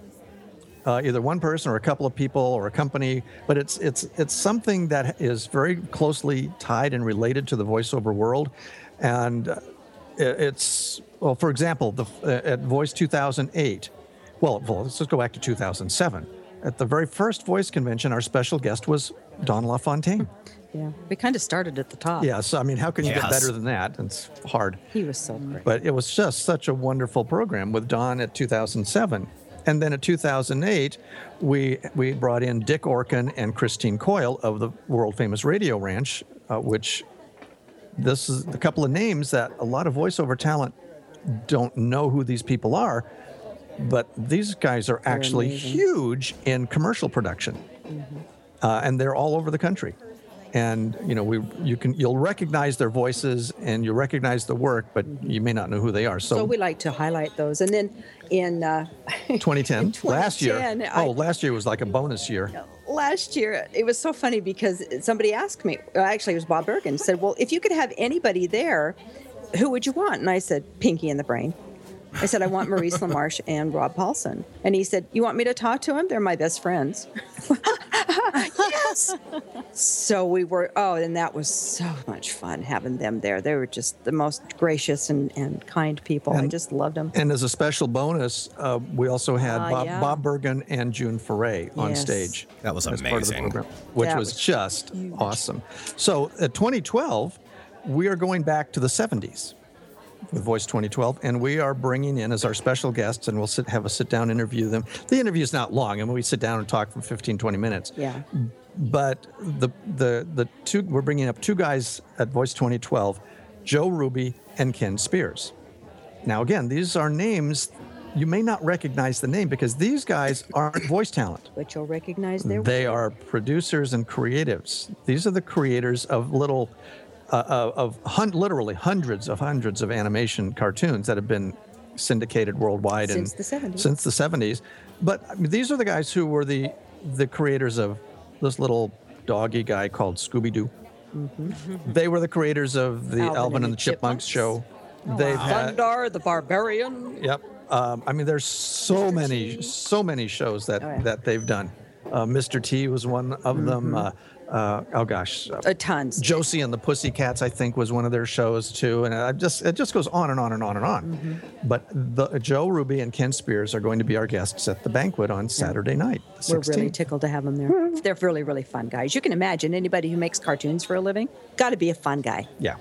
uh, either one person or a couple of people or a company. But it's it's it's something that is very closely tied and related to the voiceover world, and uh, it's well, for example, the uh, at Voice 2008. Well, well, let's just go back to 2007. At the very first voice convention, our special guest was Don LaFontaine. Yeah. We kind of started at the top. Yeah, so I mean, how can you get better than that? It's hard. He was so great. But it was just such a wonderful program with Don at 2007. And then at 2008, we we brought in Dick Orkin and Christine Coyle of the world famous Radio Ranch, uh, which this is a couple of names that a lot of voiceover talent don't know who these people are, but these guys are actually huge in commercial production, uh, and they're all over the country. And you know, we you can you'll recognize their voices and you'll recognize the work, but you may not know who they are. So, so we like to highlight those. And then in uh, 2010, last year. I- oh, last year was like a bonus year. last year, it was so funny because somebody asked me, well, actually, it was Bob Bergen, said, Well, if you could have anybody there, who would you want? And I said, Pinky in the Brain. I said, I want Maurice LaMarche and Rob Paulsen. And he said, You want me to talk to him? They're my best friends. yes. So we were, oh, and that was so much fun having them there. They were just the most gracious and, and kind people. I just loved them. And as a special bonus, uh, we also had Ah, Bob, yeah. Bob Bergen and June Foray on Yes. stage. That was as part of the amazing. program, which was, was just awesome. So at 2012, we are going back to the 70s with Voice 2012, and we are bringing in as our special guests, and we'll sit, have a sit down interview them. The interview is not long, I mean, we sit down and talk for 15, 20 minutes. Yeah. But the the the two we're bringing up two guys at Voice 2012, Joe Ruby and Ken Spears. Now again, these are names you may not recognize the name because these guys aren't voice talent. But you'll recognize their They are producers and creatives. These are the creators of little, uh, of of hun- literally hundreds of hundreds of animation cartoons that have been syndicated worldwide Since and the 70s. Since the 70s, but I mean, these are the guys who were the the creators of this little doggy guy called Scooby Doo. They were the creators of the Alvin Alvin, and and the the Chipmunks, Chipmunks. show. They've had Thundarr the Barbarian. Yep. Um, I mean, there's so many, so many shows that Oh, yeah. that they've done. Uh, Mr. T was one of them. Uh, uh, oh gosh, uh, tons. Josie and the Pussycats, I think, was one of their shows too. And I just it just goes on and on and on and on. But the, Joe Ruby and Ken Spears are going to be our guests at the banquet on Saturday night. We're really tickled to have them there. They're really, really fun guys. You can imagine anybody who makes cartoons for a living got to be a fun guy. Yeah.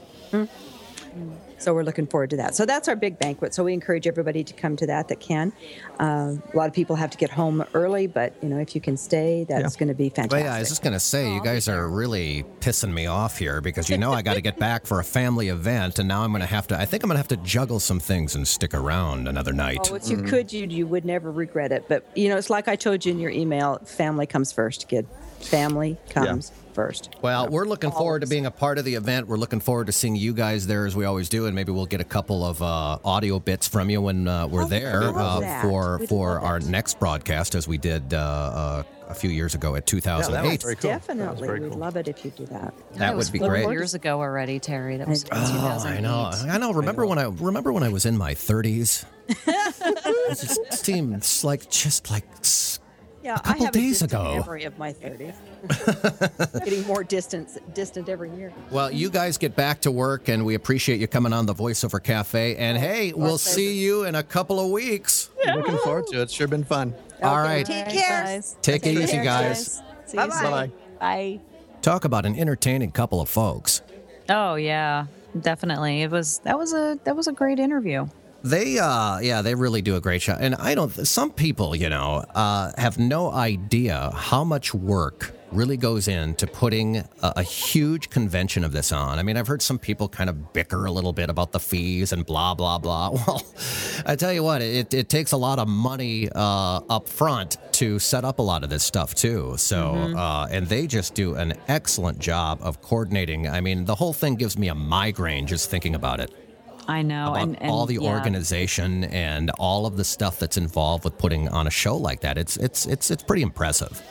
So we're looking forward to that. So that's our big banquet. So we encourage everybody to come to that that can. Uh, a lot of people have to get home early, but you know if you can stay, that's Yeah. going to be But fantastic. yeah, I was just gonna say, you guys are really pissing me off here because you know I got to get back for a family event, and now I'm gonna have to. I think I'm gonna have to juggle some things and stick around another night. Oh, if you could, you you would never regret it. But you know, it's like I told you in your email: family comes first, kid. Family comes first. Well, we're looking forward to being a part of the event. We're looking forward to seeing you guys there as we always do, and maybe we'll get a couple of uh, audio bits from you when uh, we're Oh, there uh, for We'd for our it. next broadcast, as we did uh, uh, a few years ago at that was 2008. very cool. That was Definitely, very we'd love it if you do that. that was would be great. years ago already, Terry. That was Oh, I know. I know. Remember when I remember when I was in my 30s? it just seems like just like s- Yeah, couple I have days distant ago. memory of my 30th. Getting more distance, distant every year. Well, you guys get back to work, and we appreciate you coming on the Voiceover Cafe. And hey, we'll see you in a couple of weeks. Looking forward to it. It's sure been fun. All Okay, right. Take care. guys. Take it easy, care, guys. See Bye-bye. soon. Bye. Bye. Talk about an entertaining couple of folks. Oh yeah, definitely. It was that was a that was a great interview. They, uh, yeah, they really do a great job. And I don't, some people, you know, uh, have no idea how much work really goes into putting a, a huge convention of this on. I mean, I've heard some people kind of bicker a little bit about the fees and blah, blah, blah. Well, I tell you what, it, it takes a lot of money uh, up front to set up a lot of this stuff, too. So, uh, and they just do an excellent job of coordinating. I mean, the whole thing gives me a migraine just thinking about it I know, about and, and all the yeah. organization and all of the stuff that's involved with putting on a show like that. It's it's it's it's pretty impressive.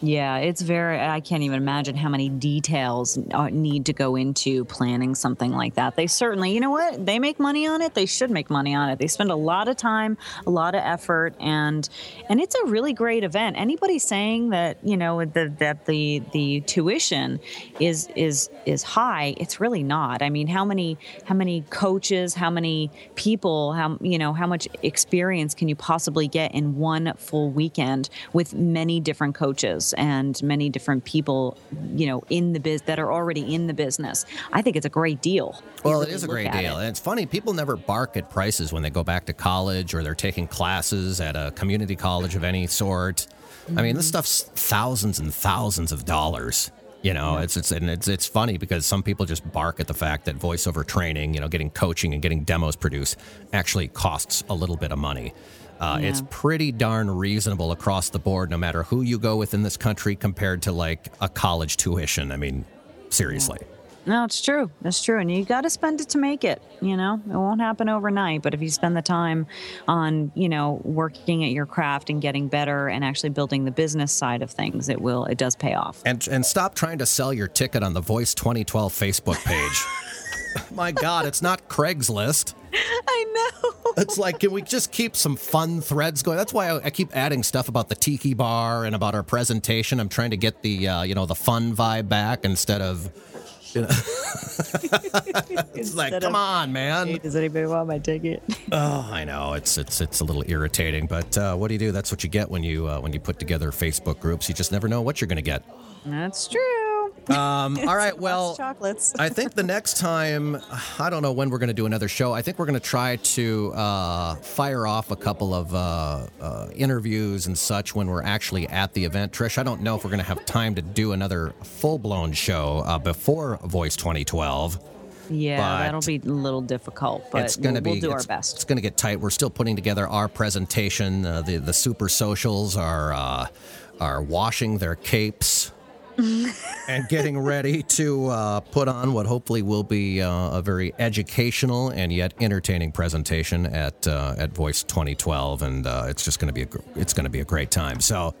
Yeah, it's very. I can't even imagine how many details uh, need to go into planning something like that. They certainly, you know what? They make money on it. They should make money on it. They spend a lot of time, a lot of effort, and and it's a really great event. Anybody saying that you know the, that the the tuition is is is high, it's really not. I mean, how many how many coaches, how many people, how you know how much experience can you possibly get in one full weekend with many different coaches and many different people, you know, in the biz that are already in the business. I think it's a great deal. Well, it is a great deal. it. And it's funny, people never bark at prices when they go back to college or they're taking classes at a community college of any sort. I mean, this Mm-hmm. stuff's thousands and thousands of dollars. You know, it's it's and it's it's funny because some people just bark at the fact that voiceover training, you know, getting coaching and getting demos produced actually costs a little bit of money. Uh, It's pretty darn reasonable across the board, no matter who you go with in this country, compared to like a college tuition. I mean, seriously. No, it's true. That's true. And you got to spend it to make it. You know, it won't happen overnight. But if you spend the time on, you know, working at your craft and getting better and actually building the business side of things, it will, it does pay off. And and stop trying to sell your ticket on the Voice 2012 Facebook page. My God, it's not Craigslist. I know. It's like, can we just keep some fun threads going? That's why I, I keep adding stuff about the tiki bar and about our presentation. I'm trying to get the uh, you know the fun vibe back instead of. You know, it's like, Instead come of- on, man. Does anybody want my ticket? Oh, I know it's it's it's a little irritating, but uh, what do you do? That's what you get when you uh, when you put together Facebook groups. You just never know what you're going to get. That's true. Um, all right, well, chocolates. I think the next time, I don't know when we're going to do another show. I think we're going to try to uh, fire off a couple of uh, uh, interviews and such when we're actually at the event. Trish, I don't know if we're going to have time to do another full blown show uh, before Voice 2012. Yeah, but that'll be a little difficult, but it's going to we'll, be we'll do our best. It's going to get tight. We're still putting together our presentation. Uh, the the super socials are uh, are washing their capes. and getting ready to uh, put on what hopefully will be uh, a very educational and yet entertaining presentation at uh, at Voice 2012, and uh, it's just going to be a it's going to be a great time. So.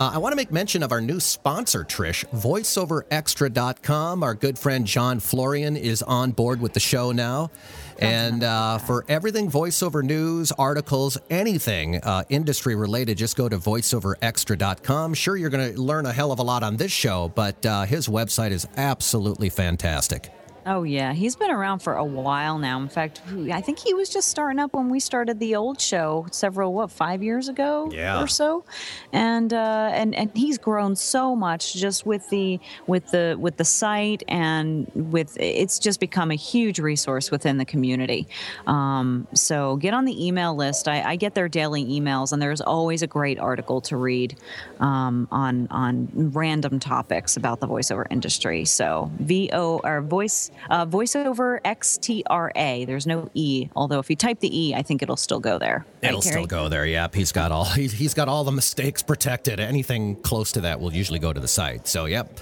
Uh, I want to make mention of our new sponsor, Trish, voiceoverextra.com. Our good friend John Florian is on board with the show now. And uh, for everything voiceover news, articles, anything uh, industry related, just go to voiceoverextra.com. Sure, you're going to learn a hell of a lot on this show, but uh, his website is absolutely fantastic. Oh yeah, he's been around for a while now. In fact, I think he was just starting up when we started the old show several what five years ago Yeah. or so, and uh, and and he's grown so much just with the with the with the site and with it's just become a huge resource within the community. Um, so get on the email list. I, I get their daily emails, and there's always a great article to read um, on on random topics about the voiceover industry. So VO or voice uh, voiceover XTRA. There's no E, although if you type the E, I think it'll still go there. It'll Carrie? still go there. Yep, he's got all he's, he's got all the mistakes protected. Anything close to that will usually go to the site. So, yep.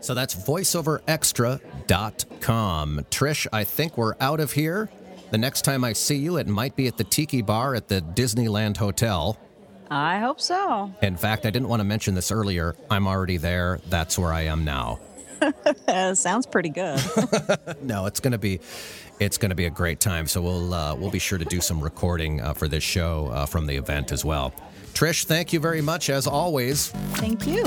So that's voiceoverextra.com. Trish, I think we're out of here. The next time I see you, it might be at the Tiki Bar at the Disneyland Hotel. I hope so. In fact, I didn't want to mention this earlier. I'm already there. That's where I am now. Uh, sounds pretty good. no, it's going to be it's to be a great time. So we'll uh, we'll be sure to do some recording uh, for this show uh, from the event as well. Trish, thank you very much as always. Thank you.